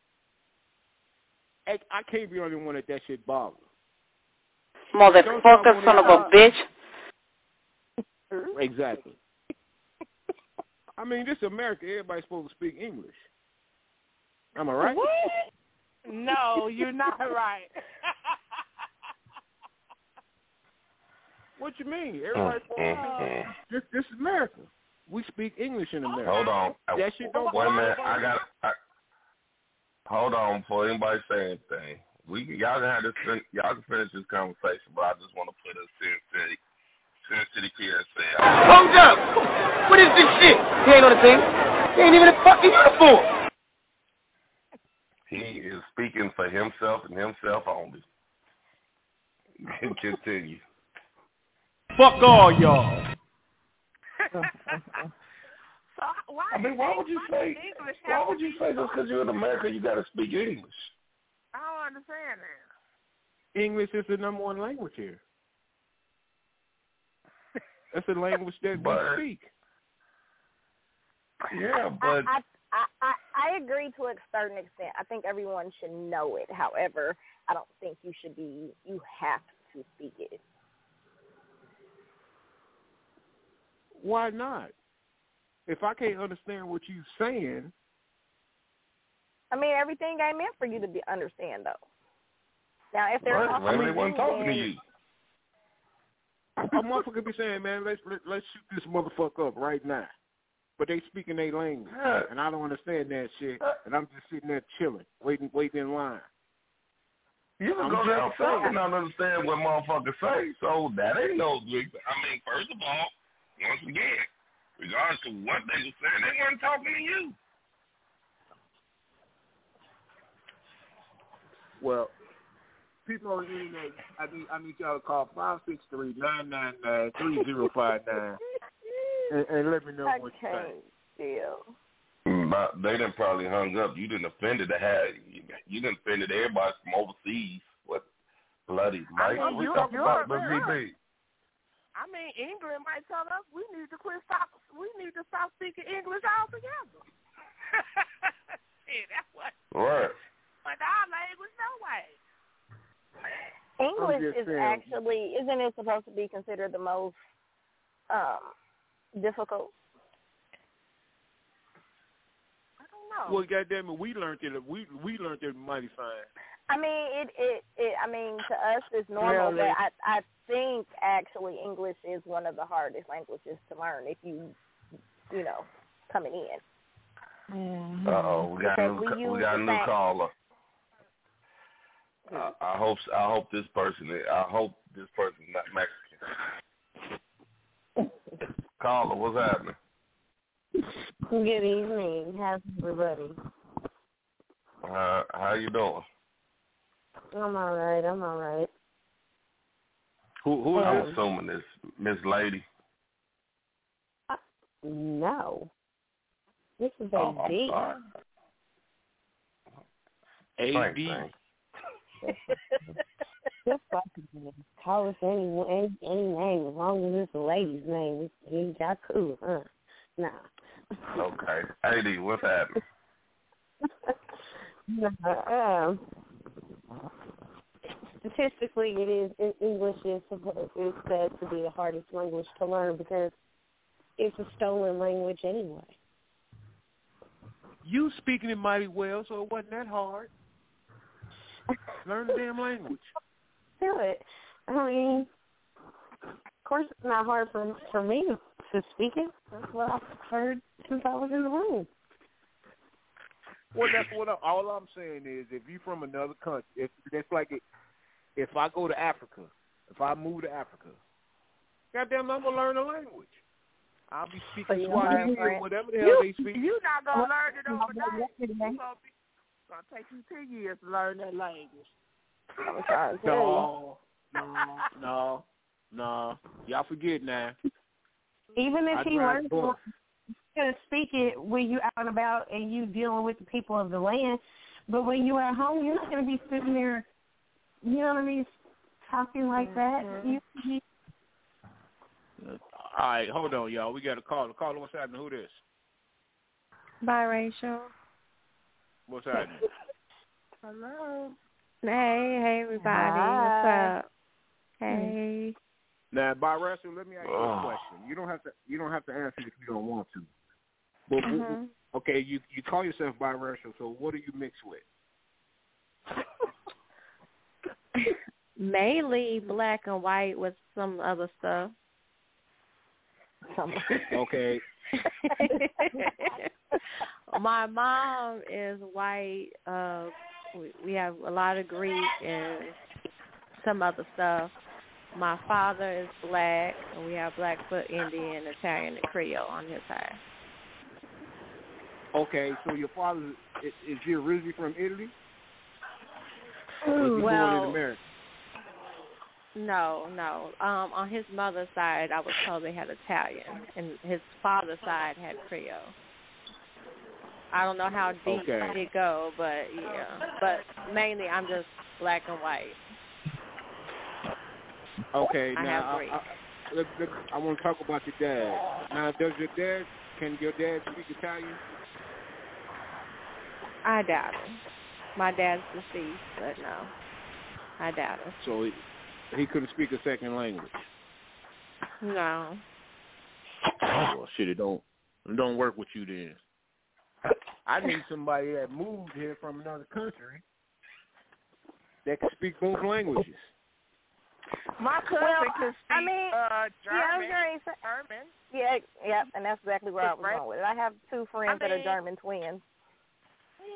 I, I can't be the only one that that shit bothers. Motherfucker, son of a bitch. Exactly. I mean, this is America. Everybody's supposed to speak English. Am I right? What? No, you're not right. What you mean? Mm, Everybody's supposed to mm, mm. this, this is America. We speak English in America. hold on. That shit don't Wait a minute. I got. I, hold on before anybody say anything. We can- y'all can have this. fin- Y'all can finish this conversation, but I just want to put a Sin City, Sin City PSA. out. Hold up! What is this shit? He ain't on the team. He ain't even in fucking uniform. He is speaking for himself and himself only. Continue. Fuck all y'all. so why? I mean, why would you say? English Why would you say just because you're in America you got to speak English? I don't understand that. English is the number one language here. That's the language that But- we speak. Yeah, but I, I, I, I I agree to a certain extent. I think everyone should know it. However, I don't think you should be. You have to speak it. Why not? If I can't understand what you're saying, I mean, everything ain't meant for you to be understand though. Now, if they're Right, talking maybe they to wasn't you, talking to then- you. a motherfucker be saying, "Man, let's let, let's shoot this motherfucker up right now," but they speaking their language, and I don't understand that shit, and I'm just sitting there chilling, waiting, waiting in line. You can I'm go just down south saying. and not understand what motherfuckers say. So that ain't no big. I mean, first of all, once again, regardless of what they were saying, they weren't talking to you. Well, people on the internet, I need I need y'all to call five six three nine nine nine three zero five nine, and and let me know I what you can't think. deal. But they didn't probably hung up. You didn't offended the had you, you didn't offended everybody from overseas. What bloody I mean, we you- talking you're about the right. VB. I mean, England might tell us we need to quit stop. We need to stop speaking English altogether. hey, that's what. Right. But our language, no way. English is saying. actually isn't it supposed to be considered the most um difficult? I don't know. Well, goddamn it, we learned it. We we learned it mighty fine. I mean, it, it, it. I mean, to us, it's normal, Really? but I, I think actually English is one of the hardest languages to learn if you, you know, coming in. Uh oh, we got a new, we we got a the new fact- caller. I, I hope I hope this person I hope this person not Mexican. Caller, what's happening? Good evening. How's everybody? Uh, how you doing? I'm all right. I'm all right. Who who is I'm assuming this Miss Lady. No. This is Oh, I'm AD. sorry. Same AD. thing. Just like you can call us any, any any name as long as it's a lady's name. It's, it's y'all cool, huh? Nah. Okay. AD, what's happening? Nah, um, statistically, it is in English is supposed is said to be the hardest language to learn because it's a stolen language anyway. You speaking it mighty well, so it wasn't that hard. Learn the damn language. Do it. I mean, of course, it's not hard for for me to, to speak it. That's what I've heard since I was in the room. Well, that's what I, all I'm saying is, if you're from another country, if that's like it, if I go to Africa, if I move to Africa, goddamn, I'm gonna learn the language. I'll be speaking Swahili or whatever the hell You, they speak. You're not gonna learn it overnight. What- You gonna be gonna take you ten years to learn that language. I'm trying to tell No, no, no, no. Y'all forget now. Even if I he drive learns bus. to speak it when you out and about and you dealing with the people of the land, but when you at home, you're not going to be sitting there, you know what I mean, talking like that. Mm-hmm. You, you, All right, hold on, y'all. We got a caller. Caller, what's happening? Who this? Biracial. What's happening? Hello. Hey, hey everybody. Hi. What's up? Hey. Now, biracial, let me ask you a question. You don't have to. You don't have to answer if you don't want to. But Mhm. okay, you you call yourself biracial. So what do you mix with? Mainly black and white with some other stuff. Okay. My mom is white. Uh, we, we have a lot of Greek and some other stuff. My father is black, and we have Blackfoot Indian, Italian, and Creole on his side. Okay. So your father is, is he originally from Italy? Or was he born in Well, America? No, no. Um, on his mother's side, I was told they had Italian, and his father's side had Creole. I don't know how deep Okay. it go, but yeah. But mainly, I'm just black and white. Okay, I now I, I, look, look, I want to talk about your dad. Now, does your dad? Can your dad speak Italian? I doubt it. My dad's deceased, but no, I doubt it. So he, he couldn't speak a second language. No. Well, shit, it don't it don't work with you then. I need somebody that moved here from another country that can speak both languages. My cousin Well, could speak I mean, uh, yeah, I German. gonna say- German. Yeah, yeah, and that's exactly where I was Right. going with it. I have two friends that are German twins.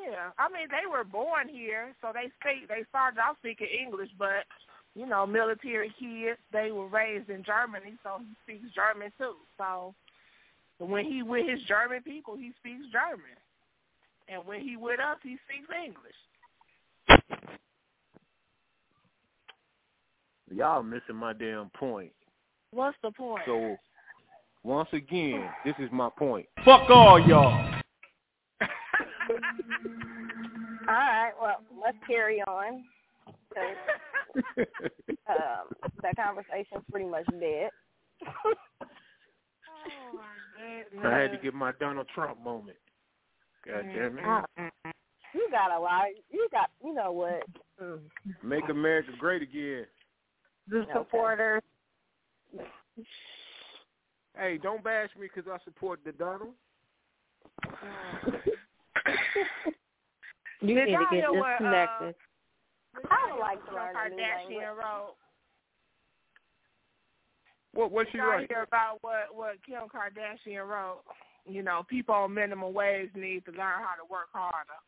Yeah, I mean they were born here, so they speak. They started off speaking English, but you know, military kids. They were raised in Germany, so he speaks German too. So when he with his German people, he speaks German, and when he with us, he speaks English. Y'all missing my damn point. What's the point? So once again, this is my point. Fuck all y'all. All right, well, let's carry on. um, that conversation's pretty much dead. Oh, I had to get my Donald Trump moment. God damn it. Uh, you got a lot. You got, you know what? Make America great again. The Okay. supporters. Hey, don't bash me because I support the Donald. You need to get hear what, uh, disconnected. I would like to Kim learn a new language. Kardashian wrote. What what she y'all write? hear about what what Kim Kardashian wrote? You know, people on minimum wage need to learn how to work harder.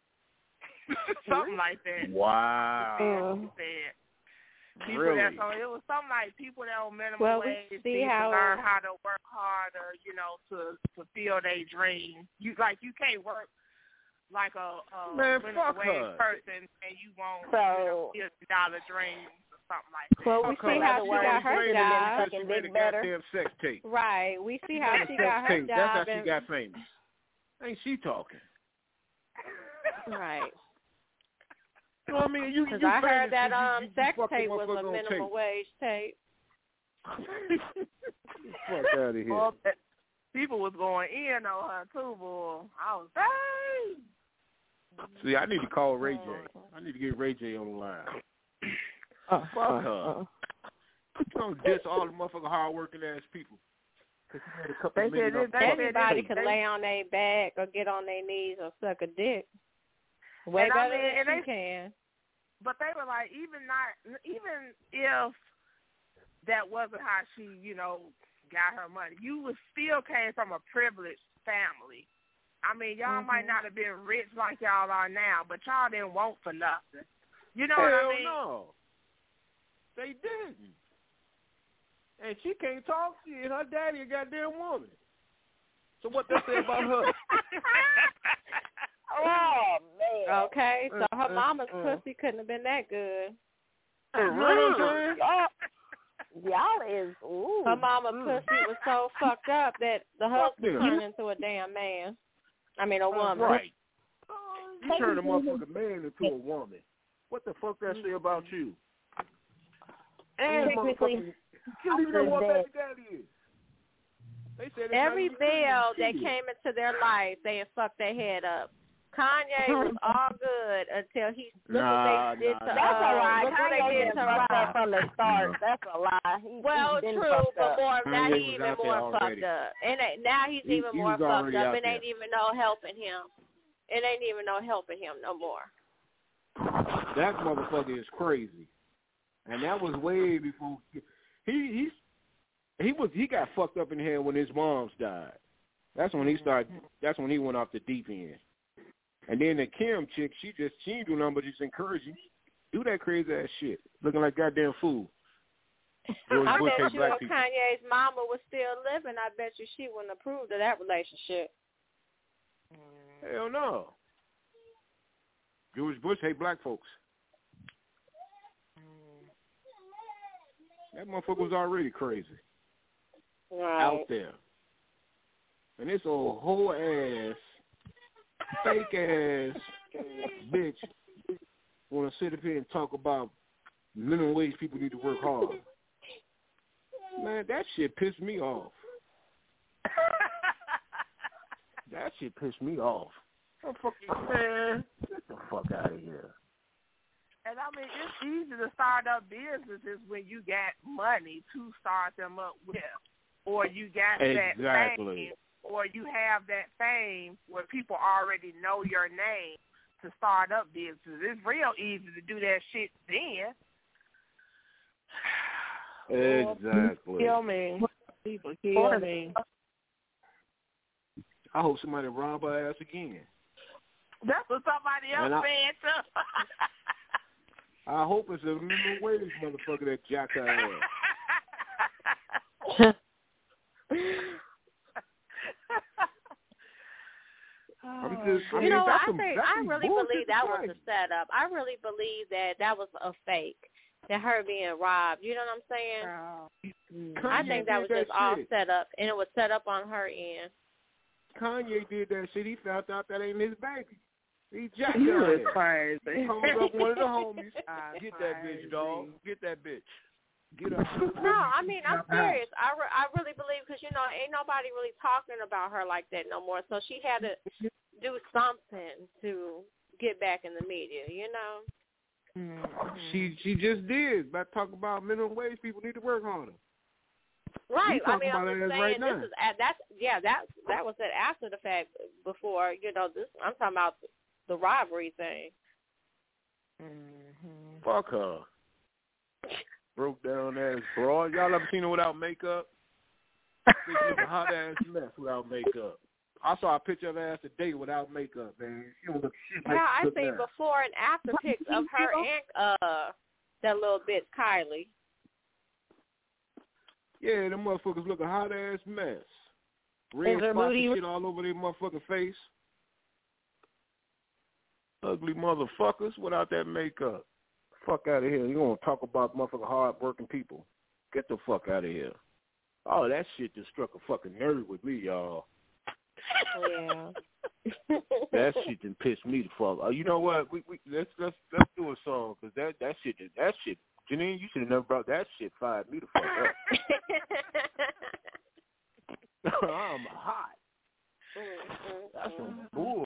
something like that. Wow. She said. People Really? that so it was something like people that on minimum Well, we wage see need how- to learn how to work harder, you know, to fulfill their dreams. You like you can't work like a, a Man, minimum wage her. person and you won't So- you know, fifty dollar dreams or something like that. Well, we Fuck see how Other she got her job. because she Fucking made a big better. goddamn sex tape. Right. We see how Made a she sex got her tape. That's how she got famous. Ain't she talking? right. You know what I mean? You, Because you I heard that you- um you, you sex the tape was a minimum tape. wage tape. Fuck out of here. Well, people was going in on her too, boy. I was hey. See, I need to call Ray J. I need to get Ray J on the line. Uh, Fuck her. Don't diss all the motherfucking hard working ass people. 'Cause she made a couple They million said off they said Everybody tape. could lay on their back or get on their knees or suck a dick. Way And I better mean, and than she they- can. But they were like, even not, even if that wasn't how she, you know, got her money, you was still came from a privileged family. I mean, y'all Mm-hmm. might not have been rich like y'all are now, but y'all didn't want for nothing. You know Hell what I mean? no. They didn't. And she can't talk. She and her daddy a goddamn woman. So what that say about her? Oh man. Okay, so her Mm, mama's mm, pussy couldn't have been that good. You know what I'm saying? Y'all, y'all is ooh. Her mama mm. pussy was so fucked up that the husband them. turned into a damn man. I mean a woman. Right. You turn a motherfucking man into a woman. What the fuck that say about you? And Technically, motherfucking, you don't know what baby daddy is. They said Every not even male that came into their life, they had fucked their head up. Kanye was all good until he look Nah, what they did nah, to nah. That's a uh, lie. look what they Kanye did didn't to fuck Rob. up from the start. That's a lie. He, Well, he's true, but up. more now Kanye he's was even more already. fucked up, and it- now he's He- even he more fucked up, out and ain't even no helping him. It ain't even no helping him no more. That motherfucker is crazy, and that was way before he he he was he got fucked up in head when his mom's died. That's when he mm-hmm. started. That's when he went off the deep end. And then the Kim chick, she just she ain't do nothing but just encourage him do that crazy ass shit, looking like goddamn fool. I bet you if people. Kanye's mama was still living, I bet you she wouldn't approve of that relationship. Hell no. George Bush hate black folks. That motherfucker was already crazy Right. out there. And this old whole ass, fake ass bitch want to sit up here and talk about minimum wage people need to work hard. Man, that shit pissed me off. that shit pissed me off. Oh, fuck you, man. Get the fuck out of here. And I mean, it's easy to start up businesses when you got money to start them up with, or you got that Exactly. fame, or you have that fame where people already know your name to start up businesses. It's real easy to do that shit then. Exactly. Kill me. People kill me. I hope somebody rob her ass again. That's what somebody else And I- said too. I hope it's a minimum wage motherfucker that jacked her ass. I'm just, oh, I you mean, know, what? that's I some, think that's I really believe that was society. a setup. I really believe that that was a fake. That her being robbed. You know what I'm saying? Oh, mm. I think that did was just all set up, and it was set up on her end. Kanye did that shit. He found out that ain't his baby. He jacked You her is ass. crazy. Called up one of the homies. Get that bitch, dog. Get that bitch. Get up. No, I mean I'm serious. I, re- I really believe because you know ain't nobody really talking about her like that no more. So she had to do something to get back in the media. You know. She she just did. By talk about minimum wage, people need to work harder. Right. I mean, I'm just saying right now. this is at, that's yeah that that was said after the fact. Before you know this, I'm talking about the robbery thing. Fuck her. Broke down ass broad. Y'all ever seen her without makeup? She a hot ass mess without makeup. I saw a picture of her ass today without makeup, man. She don't look shit like Yeah, I look seen now. before and after pics of her and uh that little bitch Kylie. Yeah, them motherfuckers look a hot ass mess. Red Is spots and shit all over their motherfucking face. Ugly motherfuckers without that makeup. Fuck out of here. You gonna talk about motherfucking hard working people. Get the fuck out of here. Oh, that shit just struck a fucking nerve with me, y'all. Yeah. That shit done pissed me the fuck. Oh, you know what? We we let's let's let's do a song because that that shit that shit. Janine, you should have never brought that shit. Fired me the fuck up. I'm hot. Mm-hmm, That's some mm-hmm. bull.